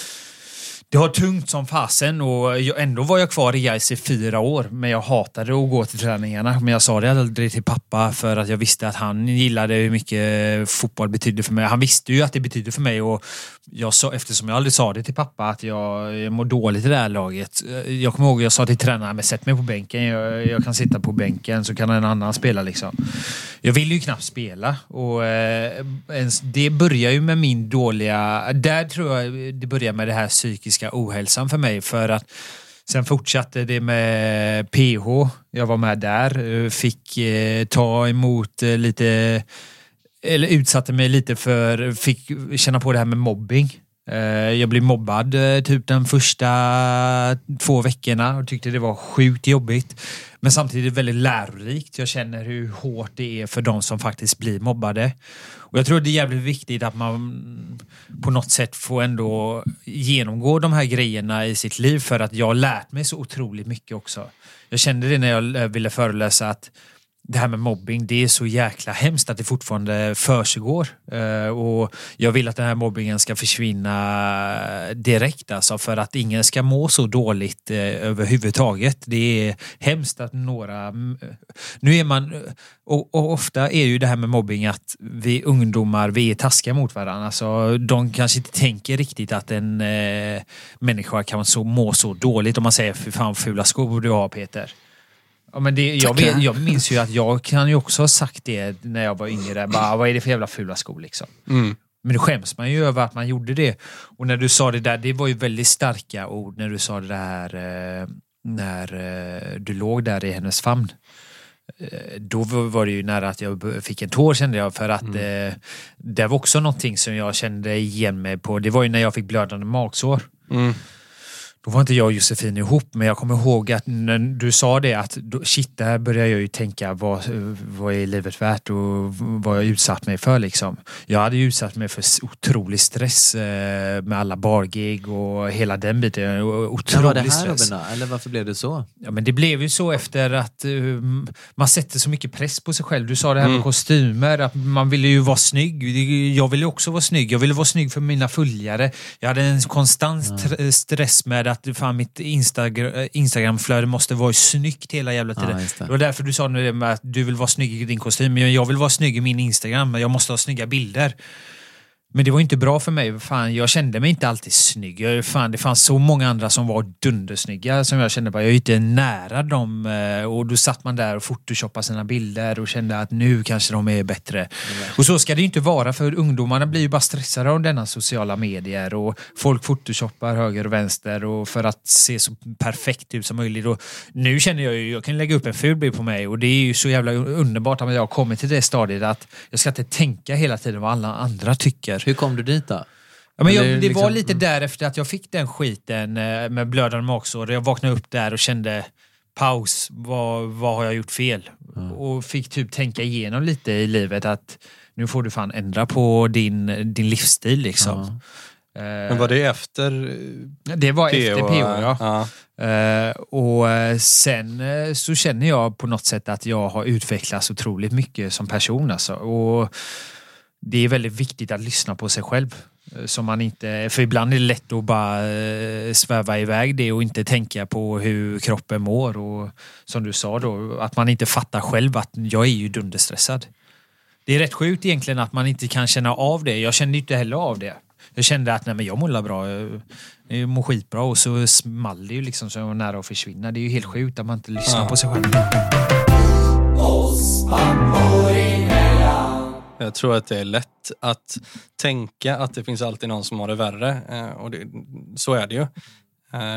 det har tungt som fasen och ändå var jag kvar i Gais i fyra år. Men jag hatade att gå till träningarna. Men jag sa det aldrig till pappa för att jag visste att han gillade hur mycket fotboll betydde för mig. Han visste ju att det betydde för mig och jag sa, eftersom jag aldrig sa det till pappa att jag, jag mår dåligt i det här laget. Jag kommer ihåg jag sa till tränaren, men sätt mig på bänken. Jag, jag kan sitta på bänken så kan en annan spela liksom. Jag vill ju knappt spela och eh, ens, det börjar ju med min dåliga... Där tror jag det börjar med det här psykiska ohälsan för mig för att Sen fortsatte det med PH. Jag var med där. Eh, fick eh, ta emot eh, lite eller utsatte mig lite för, fick känna på det här med mobbing. Eh, jag blev mobbad eh, typ de första två veckorna och tyckte det var sjukt jobbigt. Men samtidigt väldigt lärorikt. Jag känner hur hårt det är för de som faktiskt blir mobbade. Och jag tror det är jävligt viktigt att man på något sätt får ändå genomgå de här grejerna i sitt liv för att jag har lärt mig så otroligt mycket också. Jag kände det när jag eh, ville föreläsa att det här med mobbing, det är så jäkla hemskt att det fortfarande försiggår. Eh, och jag vill att den här mobbingen ska försvinna direkt alltså för att ingen ska må så dåligt eh, överhuvudtaget. Det är hemskt att några... Eh, nu är man... Och, och ofta är ju det här med mobbing att vi ungdomar, vi är taskiga mot varandra. Alltså, de kanske inte tänker riktigt att en eh, människa kan så, må så dåligt om man säger för fan fula skor du har Peter. Ja, men det, jag, vet, jag minns ju att jag kan ju också ha sagt det när jag var yngre. Bara, vad är det för jävla fula skor liksom? Mm. Men då skäms man ju över att man gjorde det. Och när du sa det där, det var ju väldigt starka ord när du sa det där eh, när eh, du låg där i hennes famn. Eh, Då var det ju nära att jag fick en tår kände jag för att eh, det var också någonting som jag kände igen mig på. Det var ju när jag fick blödande magsår. Mm. Då var inte jag och Josefin ihop, men jag kommer ihåg att när du sa det att shit, där börjar jag ju tänka vad, vad är livet värt och vad jag utsatt mig för liksom. Jag hade ju utsatt mig för otrolig stress eh, med alla bargig och hela den biten. När var det Otrolig här stress. Robin då? Eller varför blev det så? Ja, men det blev ju så efter att um, man sätter så mycket press på sig själv. Du sa det här med kostymer, att man ville ju vara snygg. Jag ville också vara snygg. Jag ville vara snygg för mina följare. Jag hade en konstant tr- stress med att fan, mitt Instagram, Instagramflöde måste vara snyggt hela jävla tiden. Ja, det. det var därför du sa nu det med att du vill vara snygg i din kostym. Men jag vill vara snygg i min Instagram. men Jag måste ha snygga bilder. Men det var inte bra för mig. Fan, jag kände mig inte alltid snygg. Jag, fan, det fanns så många andra som var dundersnygga som jag kände bara, jag är inte nära dem. eh, Och då satt man där och photoshoppade sina bilder och kände att nu kanske de är bättre. Och så ska det inte vara för ungdomarna blir ju bara stressade av denna sociala medier och folk photoshoppar höger och vänster och för att se så perfekt ut som möjligt. Och nu känner jag ju, jag kan lägga upp en ful bild på mig och det är ju så jävla underbart att jag har kommit till det stadiet att jag ska inte tänka hela tiden vad alla andra tycker. Hur kom du dit då? Ja, men jag, det liksom- var lite därefter att jag fick den skiten eh, med blödande magsår. Jag vaknade upp där och kände paus, vad, vad har jag gjort fel? Och fick typ tänka igenom lite i livet att nu får du fan ändra på din, din livsstil liksom. Eh, Men var det efter det var efter PO? PO, ja. ja. Eh, och sen så känner jag på något sätt att jag har utvecklats otroligt mycket som person. Alltså. Och det är väldigt viktigt att lyssna på sig själv. Eh, Så man inte, för ibland är det lätt att bara eh, sväva iväg det och inte tänka på hur kroppen mår. Och som du sa då, att man inte fattar själv att jag är ju dunderstressad. Det är rätt sjukt egentligen att man inte kan känna av det. Jag kände inte heller av det. Jag kände att nej, men jag mår bra. Jag mår skitbra och så small det ju liksom så jag var nära att försvinna. Det är ju helt sjukt att man inte lyssnar på sig själv. Jag tror att det är lätt att tänka att det finns alltid någon som har det värre. Eh, Och det, så är det ju. Eh,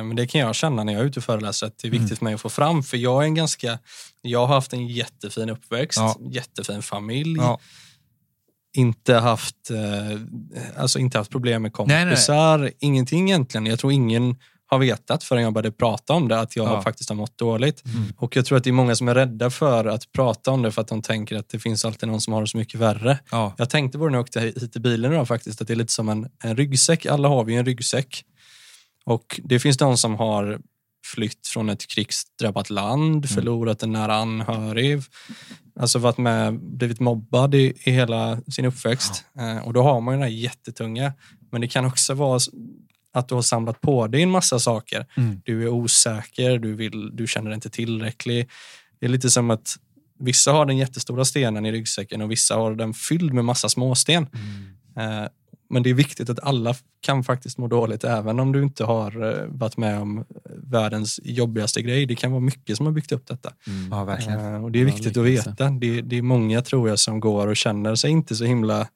Men det kan jag känna när jag är ute och föreläser att det är viktigt för mig att få fram. För jag är en ganska... Jag har haft en jättefin uppväxt, Ja. jättefin familj. Ja. Inte haft, eh, alltså inte haft problem med Nej, nej. kompisar. Ingenting egentligen. Jag tror ingen har vetat förrän jag började prata om det att jag Ja. faktiskt har mått dåligt. Mm. Och jag tror att det är många som är rädda för att prata om det för att de tänker att det finns alltid någon som har det så mycket värre. Ja. Jag tänkte på det när jag åkte hit i bilen idag faktiskt, att det är lite som en, en ryggsäck. Alla har vi en ryggsäck. Och det finns de som har flytt från ett krigsdrabbat land, förlorat en nära anhörig, alltså varit med, blivit mobbad i, i hela sin uppväxt. Eh, och då har man ju den här jättetunga. Men det kan också vara att du har samlat på dig en massa saker. Mm. Du är osäker, du, vill, du känner dig inte tillräcklig. Det är lite som att vissa har den jättestora stenen i ryggsäcken och vissa har den fylld med massa småsten. Eh, Men det är viktigt att alla kan faktiskt må dåligt även om du inte har eh, varit med om världens jobbigaste grej. Det kan vara mycket som har byggt upp detta. ja, verkligen. Eh, Och det är Ja, viktigt att liknelse. veta. Det, det är många tror jag som går och känner sig inte så himla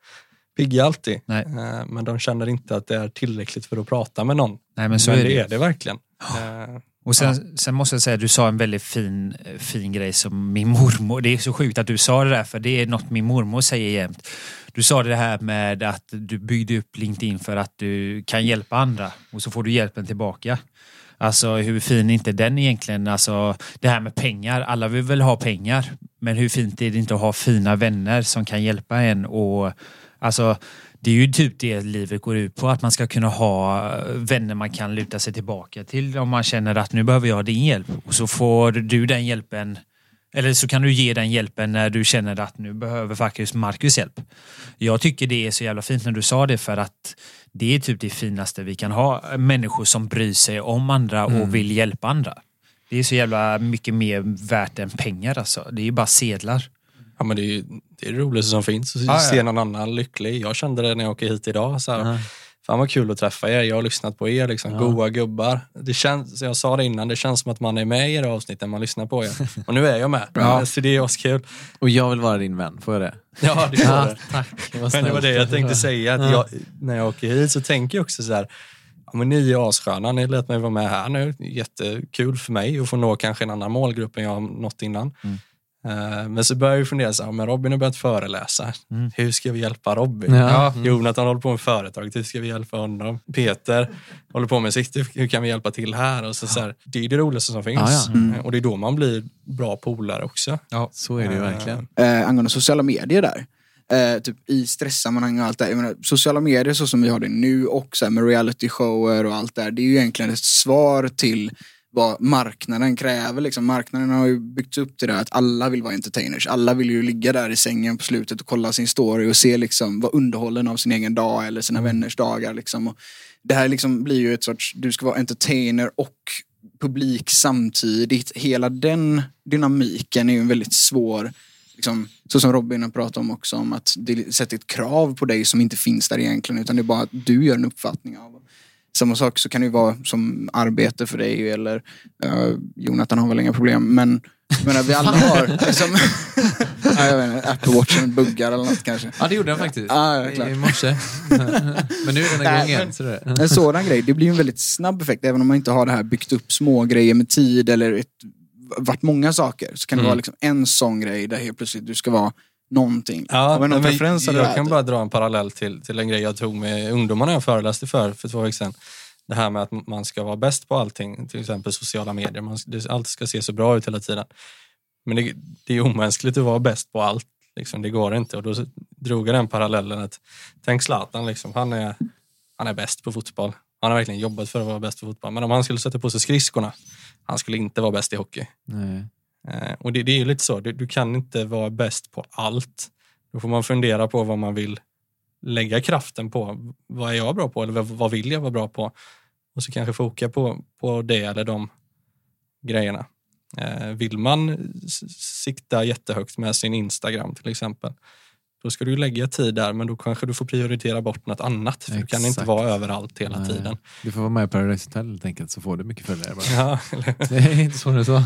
pigga alltid. Nej. Eh, Men de känner inte att det är tillräckligt för att prata med någon. Nej, men så men är det. det är det verkligen. Eh, Och sen, sen måste jag säga, du sa en väldigt fin, fin grej som min mormor. Det är så sjukt att du sa det där, för det är något min mormor säger jämt. Du sa det här med att du byggde upp LinkedIn för att du kan hjälpa andra och så får du hjälpen tillbaka. Alltså hur fin är inte den egentligen? Alltså det här med pengar. Alla vill väl ha pengar. Men hur fint är det inte att ha fina vänner som kan hjälpa en och alltså det är ju typ det livet går ut på, att man ska kunna ha vänner man kan luta sig tillbaka till om man känner att nu behöver jag din hjälp. Och så får du den hjälpen, eller så kan du ge den hjälpen när du känner att nu behöver faktiskt Marcus hjälp. Jag tycker det är så jävla fint när du sa det för att det är typ det finaste vi kan ha. Människor som bryr sig om andra och vill hjälpa andra. Det är så jävla mycket mer värt än pengar alltså. Det är ju bara sedlar. Ja, men det, är, ju- det är det roligaste som finns. Att Ja, ja. se någon annan lycklig. Jag kände det när jag åkte hit idag. Så här, Fan vad kul att träffa er. Jag har lyssnat på er. Liksom, Goa gubbar. Det känns, jag sa det innan, det känns som att man är med i det avsnittet man lyssnar på er. [LAUGHS] Och nu är jag med. Ja. Så det är askul. Och jag vill vara din vän, får jag det? [LAUGHS] Ja, det får det. tack. Vad Men det var det jag tänkte säga. Att jag, när jag åker hit så tänker jag också så här. Ja, men ni är assköna. Ni lät mig vara med här nu. Jättekul för mig att få nå kanske en annan målgrupp än jag har nått innan. Eh, Men så börjar jag fundera, så här, men Robin har börjat föreläsa. Hur ska vi hjälpa Robin? Ja. Jonathan håller på med företaget, hur ska vi hjälpa honom? Peter håller på med sitt, hur kan vi hjälpa till här? Och så, så här, det är det roligaste som finns. Ja, Eh, Och det är då man blir bra polare också. Så är det ju verkligen. eh, angående sociala medier där. Eh, typ i stresssammanhang och allt det menar, sociala medier så som vi har det nu och så här med reality shower och allt det där. Det är ju egentligen ett svar till vad marknaden kräver. Liksom. Marknaden har ju byggts upp till det att alla vill vara entertainers. Alla vill ju ligga där i sängen på slutet och kolla sin story och se liksom, vara underhållen av sin egen dag eller sina vänners dagar. Liksom. Och det här liksom blir ju ett sorts, du ska vara entertainer och publik samtidigt. Hela den dynamiken är ju en väldigt svår liksom, så som Robin har pratat om också, om att det sätter ett krav på dig som inte finns där egentligen, utan det är bara att du gör en uppfattning av. Samma sak så kan det ju vara som arbete för dig eller uh, Jonathan har väl inga problem, men jag menar, vi alla har [LAUGHS] liksom, [LAUGHS] ja, jag vet inte, Apple Watchen buggar eller något kanske. Ja, det gjorde den faktiskt. Ja, ja, klart. I morse. [LAUGHS] men nu är den igång igen. Så det. En sådan grej, det blir ju en väldigt snabb effekt. Även om man inte har det här byggt upp små grejer med tid eller ett, varit många saker. Så kan det Mm. vara liksom en sån grej där helt plötsligt du ska vara någonting. Ja, Har vi någon men jag här, kan bara dra en parallell till, till en grej jag tog med ungdomarna jag föreläste för, för två veckor sedan. Det här med att man ska vara bäst på allting, till exempel sociala medier. Man, det, allt ska se så bra ut hela tiden. Men det, det är omänskligt att vara bäst på allt. Liksom, det går inte. Och då drog jag den parallellen att tänk Zlatan, liksom, han, är, han är bäst på fotboll. Han har verkligen jobbat för att vara bäst på fotboll. Men om han skulle sätta på sig skridskorna, han skulle inte vara bäst i hockey. Nej. Eh, och det, det är ju lite så, du, du kan inte vara bäst på allt. Då får man fundera på vad man vill lägga kraften på. Vad är jag bra på eller vad, vad vill jag vara bra på? Och så kanske foka på, på det eller de grejerna. Eh, vill man sikta jättehögt med sin Instagram till exempel, då ska du lägga tid där, men då kanske du får prioritera bort något annat. För du kan inte vara överallt hela Nej. tiden. Du får vara med på Paradise Hotel helt enkelt så får du mycket följare. Bara. Ja, eller- [LAUGHS] Det är inte så det är så.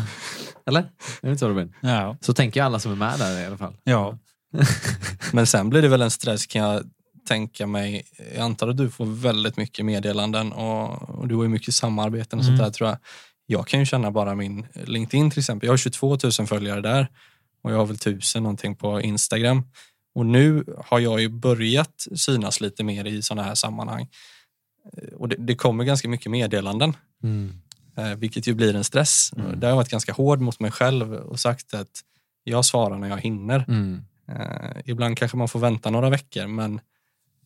Eller? Är det inte så Robin? Ja. Så tänker alla som är med där i alla fall. ja. [LAUGHS] Men sen blir det väl en stress kan jag tänka mig. Jag antar att du får väldigt mycket meddelanden och, och du har ju mycket samarbeten och Mm. sånt där tror jag. Jag kan ju känna bara min LinkedIn till exempel. Jag har 22 000 följare där och jag har väl 1000 någonting på Instagram. Och nu har jag ju börjat synas lite mer i sådana här sammanhang. Eh, Och det, det kommer ganska mycket meddelanden, eh, vilket ju blir en stress. Mm. Där har jag varit ganska hård mot mig själv och sagt att jag svarar när jag hinner. Mm. Eh, ibland kanske man får vänta några veckor, men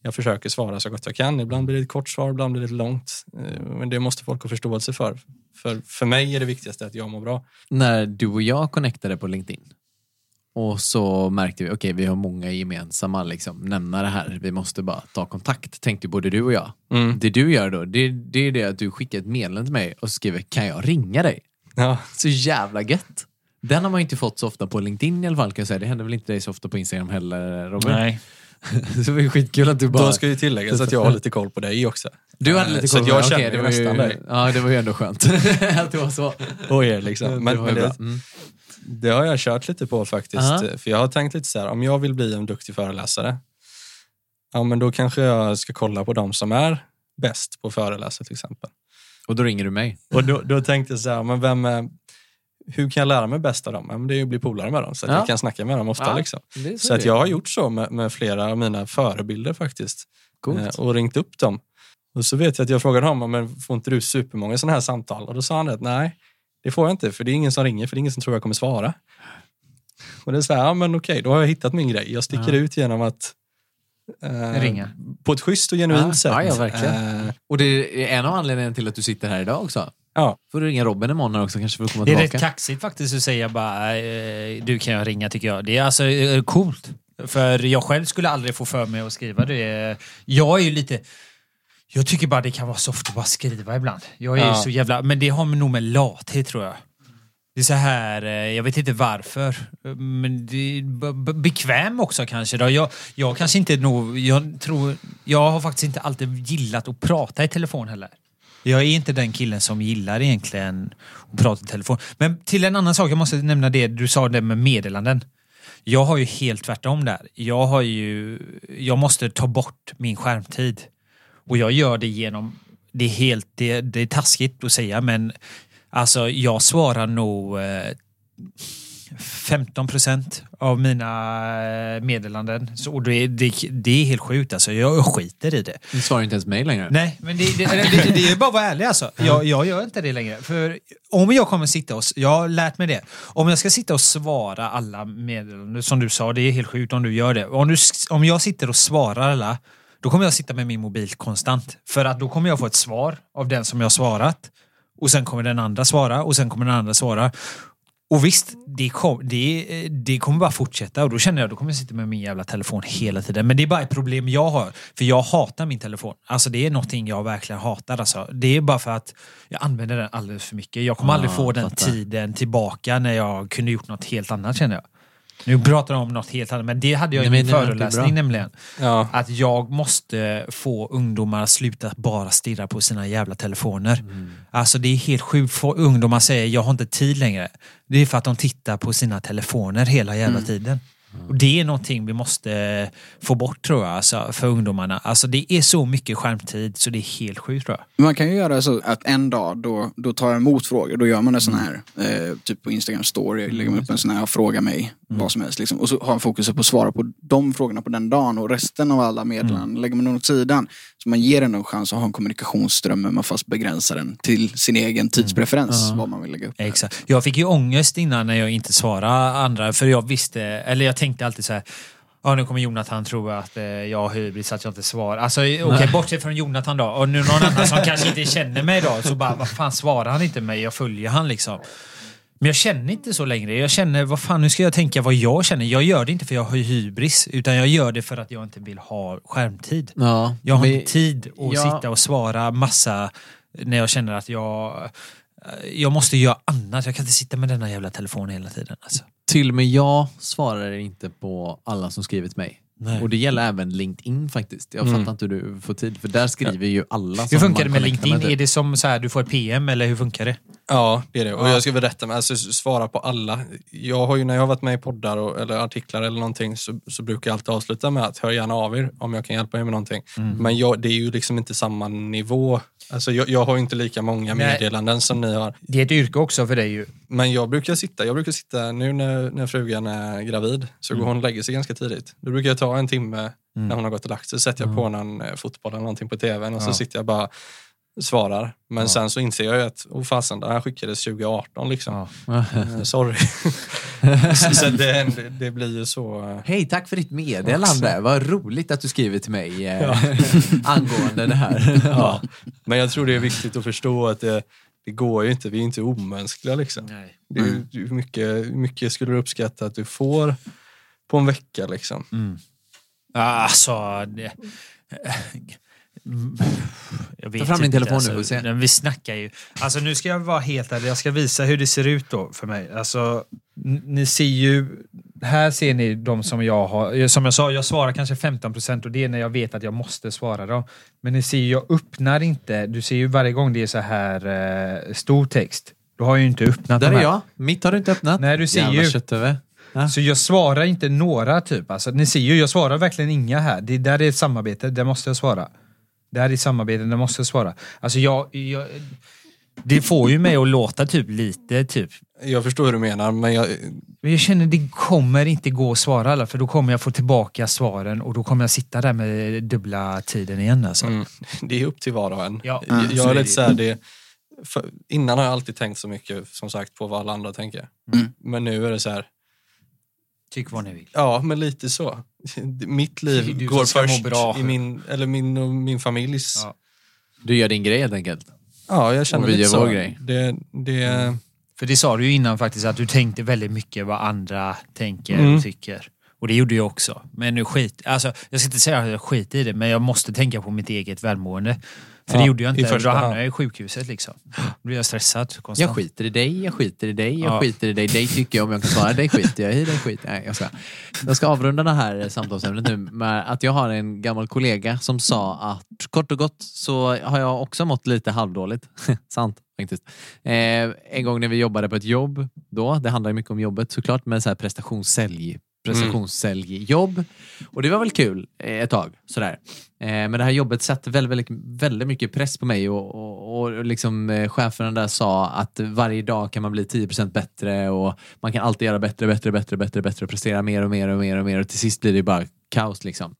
jag försöker svara så gott jag kan. Ibland blir det ett kort svar, ibland blir det ett långt. Eh, men det måste folk ha förståelse för. För, för mig är det viktigaste att jag mår bra. När du och jag connectade på LinkedIn och så märkte vi, okej vi har många gemensamma liksom, nämnare här. Vi måste bara ta kontakt, tänkte både du och jag. Mm. Det du gör då, det, det är det att du skickar ett meddelande till mig och skriver, kan jag ringa dig? Ja, Så jävla gött. Den har man ju inte fått så ofta på LinkedIn i alla fall kan jag säga. Det händer väl inte dig så ofta på Instagram heller Robin? Nej. [LAUGHS] så det var ju skitkul att du bara... Då ska ju tilläggas att jag har lite koll på dig också. Du hade Eh, lite så koll på jag det. känner Okej, ju det var ju, nästan dig. Ja, det var ju ändå skönt. [LAUGHS] att det var så. Och er liksom. Det Men, var men det, Mm. det har jag kört lite på faktiskt. Aha. För jag har tänkt lite så här, om jag vill bli en duktig föreläsare, ja men då kanske jag ska kolla på de som är bäst på att föreläsa till exempel. Och då ringer du mig. Och då, då tänkte jag så här, men vem är, hur kan jag lära mig bäst av dem? Ja, men det är ju att bli polare med dem, så att Ja. jag kan snacka med dem ofta. Ja, Liksom. Är Så att jag har gjort så med, med flera av mina förebilder faktiskt. Coolt. Eh, Och ringt upp dem. Och så vet jag att jag frågade honom, men får inte du supermånga sådana här samtal? Och då sa han att nej, det får jag inte, för det är ingen som ringer, för det är ingen som tror jag kommer svara. Och det är så här, ja men okej, då har jag hittat min grej. Jag sticker Ja. ut genom att eh, Ringa. På ett schysst och genuint Ja, sätt. ja, ja, verkligen. Eh, Och det är en av anledningarna till att du sitter här idag också. Ja. Får du ringa Robin imorgon här också kanske för att komma Det är tillbaka. rätt kaxigt faktiskt att säga bara eh, du kan jag ringa tycker jag. Det är alltså eh, coolt. För jag själv skulle aldrig få för mig att skriva det. Jag är ju lite... Jag tycker bara det kan vara soft att bara skriva ibland. Jag är ju Ja. så jävla... Men det har nog med lathet tror jag. Det är så här, eh, jag vet inte varför. Men det är b- b- bekväm också kanske. Då. Jag, jag kanske inte nog... Jag, tror, jag har faktiskt inte alltid gillat att prata i telefon heller. Jag är inte den killen som gillar egentligen att prata i telefon. Men till en annan sak, jag måste nämna det du sa det med meddelanden. Jag har ju helt tvärtom där. Jag har ju... Jag måste ta bort min skärmtid. Och jag gör det genom... Det är helt... Det, det är taskigt att säga men alltså jag svarar nog eh, 15 procent av mina eh, meddelanden. Så, och det, det, det är helt sjukt alltså. Jag skiter i det. Du svarar inte ens mig längre. Nej, men det, det, det, det är bara att vara ärlig alltså. Jag, jag gör inte det längre. För om jag kommer sitta och... Jag har lärt mig det. Om jag ska sitta och svara alla meddelanden, som du sa, det är helt sjukt om du gör det. Om, du, om jag sitter och svarar alla, då kommer jag sitta med min mobil konstant. För att då kommer jag få ett svar av den som jag svarat. Och sen kommer den andra svara och sen kommer den andra svara. Och visst, det, kom, det, det kommer bara fortsätta och då känner jag då kommer jag sitta med min jävla telefon hela tiden. Men det är bara ett problem jag har. För jag hatar min telefon. Alltså det är någonting jag verkligen hatar. Alltså. Det är bara för att jag använder den alldeles för mycket. Jag kommer Ah, aldrig få den fattar. tiden tillbaka när jag kunde gjort något helt annat känner jag. Nu pratar jag om något helt annat, men det hade jag i min föreläsning nämligen. Ja. Att jag måste få ungdomar att sluta bara stirra på sina jävla telefoner. Alltså det är helt sjukt. Ungdomar säger jag har inte tid längre. Det är för att de tittar på sina telefoner hela jävla tiden. Och Det är någonting vi måste få bort tror jag, alltså, för ungdomarna. Alltså det är så mycket skärmtid så det är helt sjukt tror jag. Man kan ju göra så att en dag då, då tar jag emot frågor. Då gör man en sån här, eh, typ på Instagram story, lägger man upp en sån här, fråga mig vad som helst. Liksom. Och så har man fokus på att svara på de frågorna på den dagen och resten av alla meddelanden lägger man åt sidan. Så man ger den en chans att ha en kommunikationsström men man fast begränsar den till sin egen tidspreferens, vad man vill lägga upp. Exakt. Jag fick ju ångest innan när jag inte svarade andra för jag visste, eller jag tänkte alltid så här Ja, nu kommer Jonathan tro att eh, jag har hybris, att jag inte svarar. Alltså, okej, bortsett från Jonathan då. Och nu någon annan som kanske inte känner mig då, så bara, vad fan svarar han inte mig? Jag följer han liksom. Men jag känner inte så längre. Jag känner, vad fan, nu ska jag tänka vad jag känner. Jag gör det inte för jag har hybris, utan jag gör det för att jag inte vill ha skärmtid. Ja, Jag har men- inte tid att Ja. sitta och svara massa när jag känner att jag... Jag måste göra annat. Jag kan inte sitta med denna jävla telefon hela tiden. Alltså. Till och med jag svarar inte på alla som skrivit mig. Nej. Och det gäller även LinkedIn faktiskt. Jag Mm. fattar inte hur du får tid, för där skriver ju alla Hur funkar det med LinkedIn? typ. Är det som så här, du får ett PM eller hur funkar det? Ja, det är det. Och Ja. jag ska berätta, alltså, svara på alla. Jag har ju, när jag har varit med i poddar och, eller artiklar eller någonting så, så brukar jag alltid avsluta med att hör gärna av er om jag kan hjälpa er med någonting. Mm. Men jag, det är ju liksom inte samma nivå. Alltså, jag, jag har ju inte lika många Nej. meddelanden som ni har. Det är ett yrke också för dig ju. Men jag brukar sitta, jag brukar sitta nu när, när frugan är gravid, så Mm. går hon och lägger sig ganska tidigt. Då brukar jag ta en timme när hon har gått och lagt sig, sätter jag på någon eh, fotboll eller någonting på tvn och så Ja. sitter jag bara svarar. Men sen så inser jag ju att, oh fasen, det här skickades 2018 liksom. Ja. [LAUGHS] Eh, sorry. [LAUGHS] så det, det, det blir ju så. eh, Hej, tack för ditt meddelande. Vad roligt att du skriver till mig eh, [LAUGHS] angående det här. Ja. Men jag tror det är viktigt att förstå att det, det går ju inte, vi är inte omänskliga liksom. Nej. Det är, hur, mycket, hur mycket skulle du uppskatta att du får på en vecka liksom? Alltså... Det... Jag vet Ta fram din telefon nu, alltså, får vi se. Vi snackar ju. Alltså nu ska jag vara helt ärlig. Jag ska visa hur det ser ut då för mig. Alltså, ni ser ju... Här ser ni de som jag har. Som jag sa, jag svarar kanske 15 procent och det är när jag vet att jag måste svara dem. Men ni ser ju, jag öppnar inte. Du ser ju varje gång det är så här eh, stor text. Då har ju inte öppnat Där är jag. Mitt har du inte öppnat. Nej, du ser Jävla ju. köttöver. Så jag svarar inte några typ. Alltså, ni ser ju, jag svarar verkligen inga här. Det där är ett samarbete, där måste jag svara. Det här är samarbete, där måste jag svara. Alltså jag, jag... Det får ju mig att låta typ lite typ. Jag förstår hur du menar, men jag, Men jag känner det kommer inte gå att svara alla för då kommer jag få tillbaka svaren och då kommer jag sitta där med dubbla tiden igen alltså. mm, det är upp till var och en. Ja, jag, så jag är är det lite ju. så här, det, för, innan har jag alltid tänkt så mycket som sagt på vad alla andra tänker. Mm. Men nu är det så här, Tyck vad ni vill. ja men lite så. Mitt liv du går först bra. i min, eller min och min familjs. Ja. Du gör din grej helt enkelt. Ja, jag känner Och vi lite gör så. vår grej. Det, det, För det sa du ju innan faktiskt att du tänkte väldigt mycket vad andra tänker Mm. och tycker. Och det gjorde jag också. Men nu skit, alltså jag ska inte säga att jag skit i det, men jag måste tänka på mitt eget välmående. För Ja, det gjorde jag inte. Då hamnade jag i sjukhuset liksom. Då [GASPS] blev jag stressad konstant. Jag skiter i dig, jag skiter i dig, jag Ja. skiter i dig. Dig tycker jag om jag kan svara. Dig skiter jag i, dig skiter Nej, jag ska. Jag ska avrunda det här samtalsämnet nu med att jag har en gammal kollega som sa att kort och gott så har jag också mått lite halvdåligt. [LAUGHS] Sant faktiskt. Eh, en gång när vi jobbade på ett jobb då, det handlar mycket om jobbet såklart, men så här prestationssälj prestationssäljjobb. Och det var väl kul eh, ett tag. Sådär. Eh, men det här jobbet satte väldigt, väldigt, väldigt mycket press på mig och, och, och liksom, eh, cheferna där sa att varje dag kan man bli 10% bättre och man kan alltid göra bättre, bättre, bättre, bättre, bättre och prestera mer och mer och mer och mer och till sist blir det bara kaos liksom.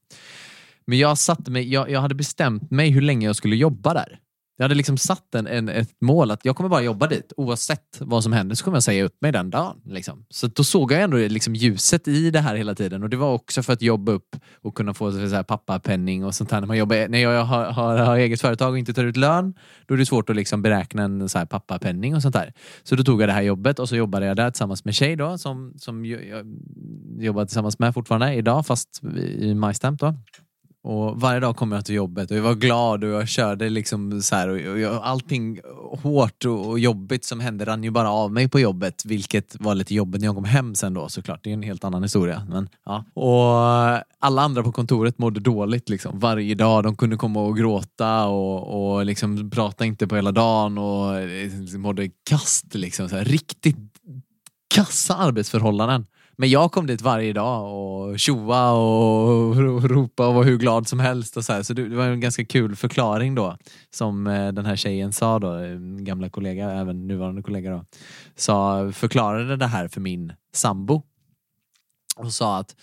Men jag satte mig, jag, jag hade bestämt mig hur länge jag skulle jobba där. Jag hade liksom satt en, en, ett mål att jag kommer bara jobba dit oavsett vad som händer så kommer jag säga upp mig den dagen. Liksom. Så då såg jag ändå liksom ljuset i det här hela tiden och det var också för att jobba upp och kunna få så här, pappapenning och sånt här. När, man jobbar, när jag har, har, har eget företag och inte tar ut lön då är det svårt att liksom beräkna en så här, pappapenning och sånt där. Så då tog jag det här jobbet och så jobbade jag där tillsammans med tjej då som, som jag, jag jobbar tillsammans med fortfarande idag fast i MyStamp då. Och varje dag kom jag till jobbet och jag var glad och jag körde liksom så här och jag, allting hårt och, jobbigt som hände rann ju bara av mig på jobbet, vilket var lite jobbigt när jag kom hem sen då såklart. Det är en helt annan historia. Men, ja. Och alla andra på kontoret mådde dåligt liksom varje dag. De kunde komma och gråta och, och liksom prata inte på hela dagen och eh, mådde kast liksom. Så här, riktigt kassa arbetsförhållanden. Men jag kom dit varje dag och tjoa och ropa och var hur glad som helst. Och så här. så det det var en ganska kul förklaring då. Som eh, den här tjejen sa då, eh, gamla kollega, även nuvarande kollega då. Sa, förklarade det här för min sambo. Och sa att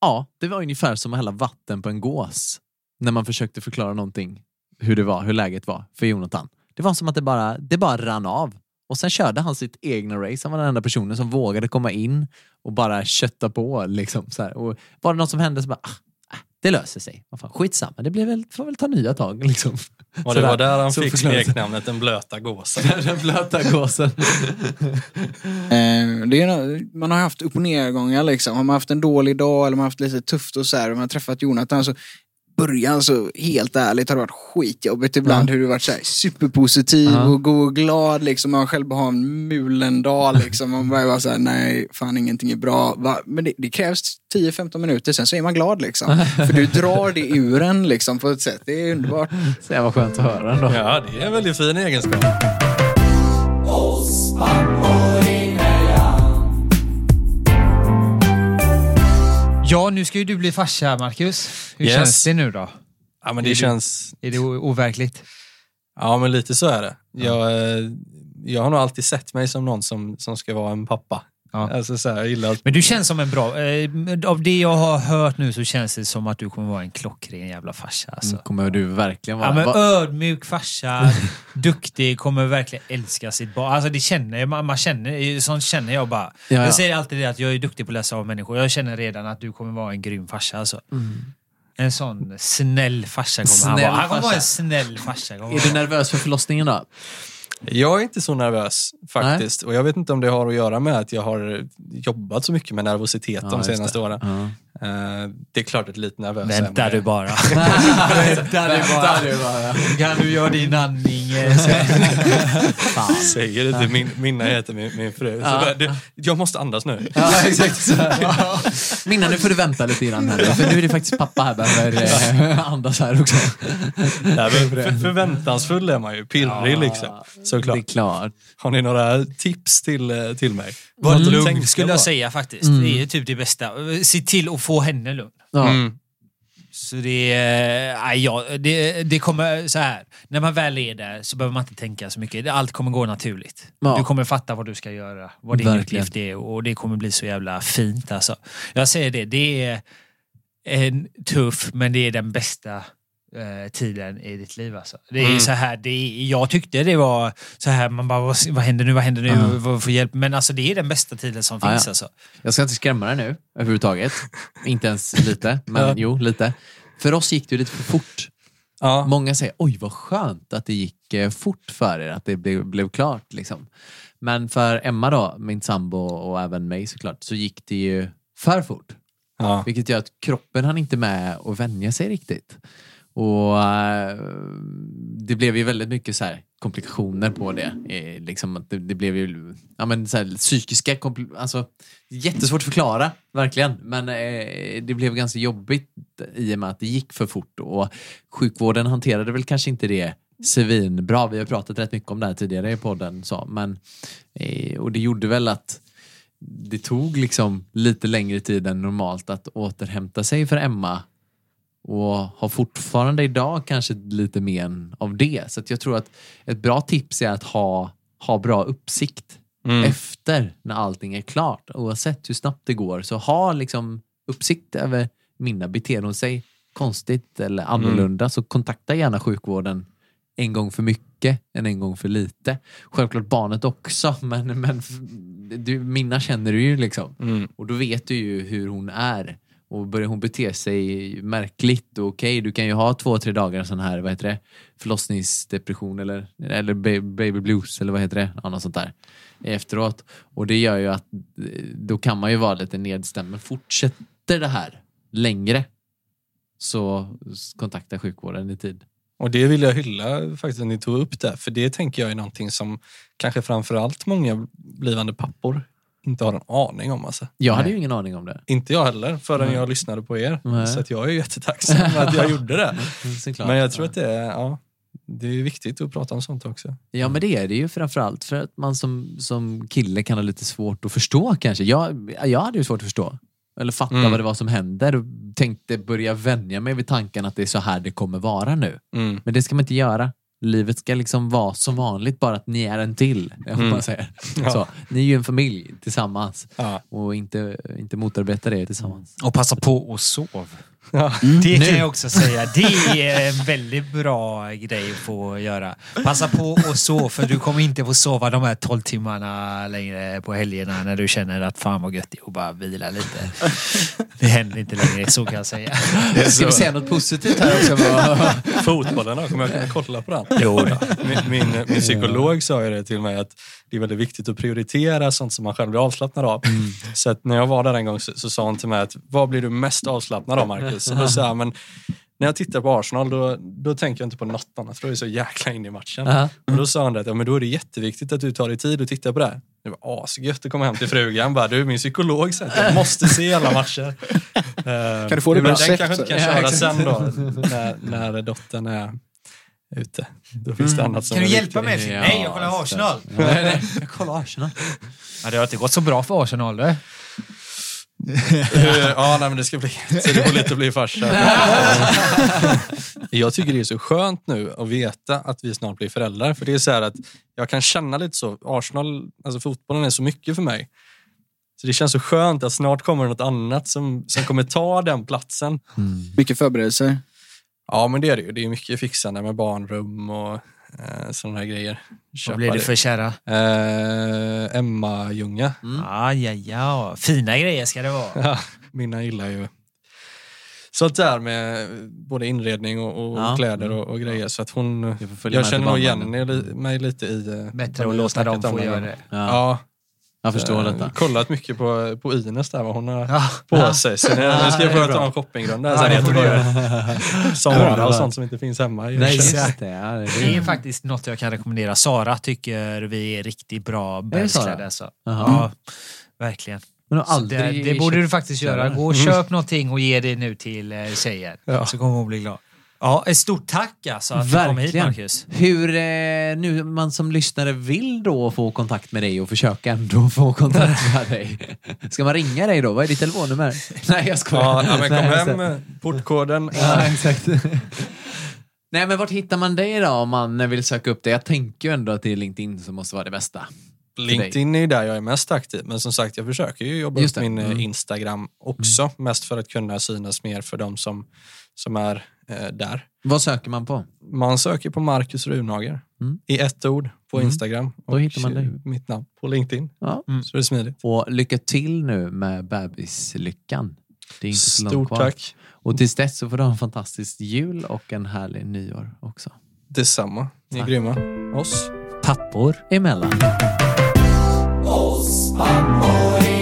ja, det var ungefär som att hälla vatten på en gås. När man försökte förklara någonting, hur det var, hur läget var för Jonathan. Det var som att det bara, det bara rann av. Och sen körde han sitt egna race. Han var den enda personen som vågade komma in och bara kötta på. Liksom, så här. Och var det något som hände så bara, ah, ah, det löser sig. Vad fan, skitsamma, det blir väl, får väl ta nya tag. Liksom. och det var där han Så fick smeknamnet Den blöta gåsen. [LAUGHS] Den blöta gåsen. [LAUGHS] Eh, det är, man har haft upp och nedgångar liksom. Har man haft en dålig dag eller man har haft lite tufft och så här och man har träffat Jonathan så början så helt ärligt har det varit skitjobbigt ibland Ja. hur du varit så här superpositiv Ja. och god och glad liksom. Man själv bara har en mulen dag liksom. Man bara var så här, nej fan ingenting är bra. Va? Men det, det krävs 10-15 minuter sen så är man glad liksom. [LAUGHS] För du drar det ur en liksom på ett sätt. Det är underbart. Så jävla skönt att höra ändå. Ja, det är en väldigt fin egenskap. Ja, nu ska ju du bli farsa, Marcus. Hur Yes. känns det nu då? Ja, men Är det du- känns... Är det overkligt? Ja, men lite så är det. Jag, eh, jag har nog alltid sett mig som någon som, som ska vara en pappa. Ja. Alltså, så här, jag gillar att... Men du känns som en bra... Eh, av det jag har hört nu så känns det som att du kommer vara en klockren jävla farsa. Alltså. Mm, kommer du verkligen vara. Ja, men ödmjuk farsa, [LAUGHS] duktig, kommer verkligen älska sitt barn. Alltså det känner man, man känner, sånt känner jag bara. Ja, ja. Jag säger alltid det att jag är duktig på att läsa av människor. Jag känner redan att du kommer vara en grym farsa. Alltså. En sån snäll farsa kommer han Snäll vara. Han kommer vara en snäll farsa. Är han du nervös för förlossningen då? Jag är inte så nervös faktiskt. Och jag vet inte om det har att göra med att jag har jobbat så mycket med nervositet de just senaste åren. Ja. Eh, det är klart att lite nervös Vänta du bara. [LAUGHS] Vänta du bara. Kan du göra din andning. [LAUGHS] Säger det till min, Minna heter min, min fru. Så Ja. det, jag måste andas nu. Ja, exakt så. [LAUGHS] Minna, nu får du vänta lite grann här. För nu är det faktiskt pappa här behöver eh, andas här också. Nej, men för, förväntansfull är man ju. Pirrig liksom. Det är Såklart. klart. Har ni några tips till, eh, till mig? Var lugn skulle jag säga faktiskt. Mm. Det är typ det bästa. Se till att få henne lugn. Ja. Mm. Så det, är- nej, ja, det, det kommer så här. När man väl är där så behöver man inte tänka så mycket. Allt kommer gå naturligt. Ja. Du kommer fatta vad du ska göra, vad din Verkligen. uppgift är och det kommer bli så jävla fint alltså. Jag säger det, det är en tuff men det är den bästa eh, tiden i ditt liv alltså. Det är Mm. så här, det är, jag tyckte det var så här, man bara vad, vad händer nu, vad händer nu, Ja. vad får hjälp? Men alltså det är den bästa tiden som finns ja. alltså. Jag ska inte skrämma dig nu överhuvudtaget. [LAUGHS] inte ens lite, men Ja. jo, lite. För oss gick det lite för fort. Ja. Många säger oj vad skönt att det gick eh, fort för er, att det blev, blev klart. Liksom. Men för Emma då, min sambo och även mig såklart, så gick det ju för fort. Ja. Vilket gör att kroppen hann inte med att vänja sig riktigt. Och eh, det blev ju väldigt mycket så här komplikationer på det. Liksom att det, det blev ju ja, men så här, psykiska alltså Jättesvårt att förklara, verkligen. Men eh, det blev ganska jobbigt i och med att det gick för fort. Och sjukvården hanterade väl kanske inte det svinbra. Vi har pratat rätt mycket om det här tidigare i podden. Så. Men, eh, och det gjorde väl att det tog liksom lite längre tid än normalt att återhämta sig för Emma och har fortfarande idag kanske lite men av det. Så jag tror att ett bra tips är att ha, ha bra uppsikt Mm. efter när allting är klart. Oavsett hur snabbt det går. Så ha liksom uppsikt över Minna. Beter hon sig konstigt eller annorlunda så kontakta gärna sjukvården en gång för mycket än en gång för lite. Självklart barnet också, [LAUGHS] men, men du, Minna känner du ju liksom. Mm. Och då vet du ju hur hon är. Och börjar hon bete sig märkligt, okej, okej, du kan ju ha två, tre dagar sån här, vad heter det, förlossningsdepression eller, eller baby blues eller vad heter det, ja, något sånt där efteråt. Och det gör ju att eh, då kan man ju vara lite nedstämd. Men fortsätter det här längre så kontakta sjukvården i tid. Och det vill jag hylla faktiskt att ni tog upp det. För det tänker jag är någonting som kanske framförallt många blivande pappor inte har en aning om. Alltså. Jag hade Nej. ju ingen aning om det. Inte jag heller förrän Nej. jag lyssnade på er. Nej. Så att jag är jättetacksam att jag [LAUGHS] gjorde det. Såklart. Men jag tror att det är, ja, det är viktigt att prata om sånt också. Ja men det är det ju framförallt för att man som, som kille kan ha lite svårt att förstå kanske. Jag, jag hade ju svårt att förstå. Eller fatta Mm. vad det var som händer och tänkte börja vänja mig vid tanken att det är så här det kommer vara nu. Mm. Men det ska man inte göra. Livet ska liksom vara som vanligt, bara att ni är en till. Mm. man säger. Ja. Så, ni är ju en familj tillsammans Ja. och inte, inte motarbeta det tillsammans. Och passa på att sova. Ja. Det kan Nu. jag också säga. Det är en väldigt bra grej att få göra. Passa på att sova, för du kommer inte få sova de här 12 timmarna längre på helgerna när du känner att fan vad gött det är att bara vila lite. Det händer inte längre, så kan jag säga. Ska vi säga något positivt här också? [LAUGHS] Fotbollen då, kommer jag kunna kolla på den? Jo då. Min, min, min psykolog sa ju det till mig att det är väldigt viktigt att prioritera sånt som man själv blir avslappnad av. Så att när jag var där en gång så, så sa hon till mig att vad blir du mest avslappnad av Marcus? Och då sa jag, men när jag tittar på Arsenal då, då tänker jag inte på något annat, för då är jag så jäkla in i matchen. Ja. Och då sa han det att ja, men då är det jätteviktigt att du tar dig tid och tittar på det här. Det var asgött att komma hem till frugan bara, du är min psykolog sen. Jag måste se alla matcher. kan du få det på Den kanske inte kan Ja, köra exakt. sen då, när, när dottern är ute. Då finns det annat som Kan du hjälpa mig? Nej, jag kollar Arsenal. Ja, nej, nej, jag kollar Arsenal. Ja, det har inte gått så bra för Arsenal. Det. Ja, nej, men det ska bli så det får lite bli farsa. jag tycker det är så skönt nu att veta att vi snart blir föräldrar. För det är så här att jag kan känna lite så. Arsenal, alltså fotbollen är så mycket för mig. Så det känns så skönt att snart kommer något annat som, som kommer ta den platsen. Mycket förberedelser. Ja, men det är det ju. Det är mycket fixande med barnrum och sådana här grejer. Vad Köpa blir det för kära? Eh, Emma Ljunga. Ja, ja, ja. Fina grejer ska det vara. [LAUGHS] Ja, mina gillar ju sånt där med både inredning och, och Ja. kläder och, och grejer. Så att hon, Jag jag känner nog igen mig- lite i... eh, Bättre vad att låta dem få göra det. Ja, Ja, jag förstår eh, detta. Kollat mycket på, på Ines där, vad hon har Ja. på sig. Så nu, [LAUGHS] nu ska jag börja ta en shoppingrunda Ja, sen det. Sara och sånt som inte finns hemma. Nej, just det. Ja, det, Det är faktiskt något jag kan rekommendera. Sara tycker vi är riktigt bra det Sara? bergskläder. Så. Jaha. Ja, verkligen. Det, det borde du faktiskt göra. Gå och köp någonting och ge det nu till eh, tjejen. Ja. Så kommer hon bli glad. Ja, ett stort tack alltså att du kom hit Verkligen. Marcus. Hur eh, nu man som lyssnare vill då få kontakt med dig och försöka ändå få kontakt [LAUGHS] med dig. Ska man ringa dig då? Vad är ditt telefonnummer? [LAUGHS] Nej, jag skojar. Ja, ja, men kom Nej, hem, portkoden. Ja, exakt. [LAUGHS] Nej, men vart hittar man dig då om man vill söka upp dig? Jag tänker ju ändå att det är LinkedIn som måste vara det bästa. LinkedIn är ju där jag är mest aktiv, men som sagt jag försöker ju jobba upp min eh, Mm. Instagram också, mest för att kunna synas mer för de som, som är där. Vad söker man på? Man söker på Marcus Runhager Mm. i ett ord på Mm. Instagram. Då hittar man dig. eh, mitt namn på LinkedIn. Ja. Så det är smidigt. Och lycka till nu med bebislyckan. Det är inte så långt Stort kvar. tack. Och tills dess så får du ha en fantastisk jul och en härlig nyår också. Detsamma. Ni är Tack. grymma. Oss. Pappor. Emellan. Oss pappor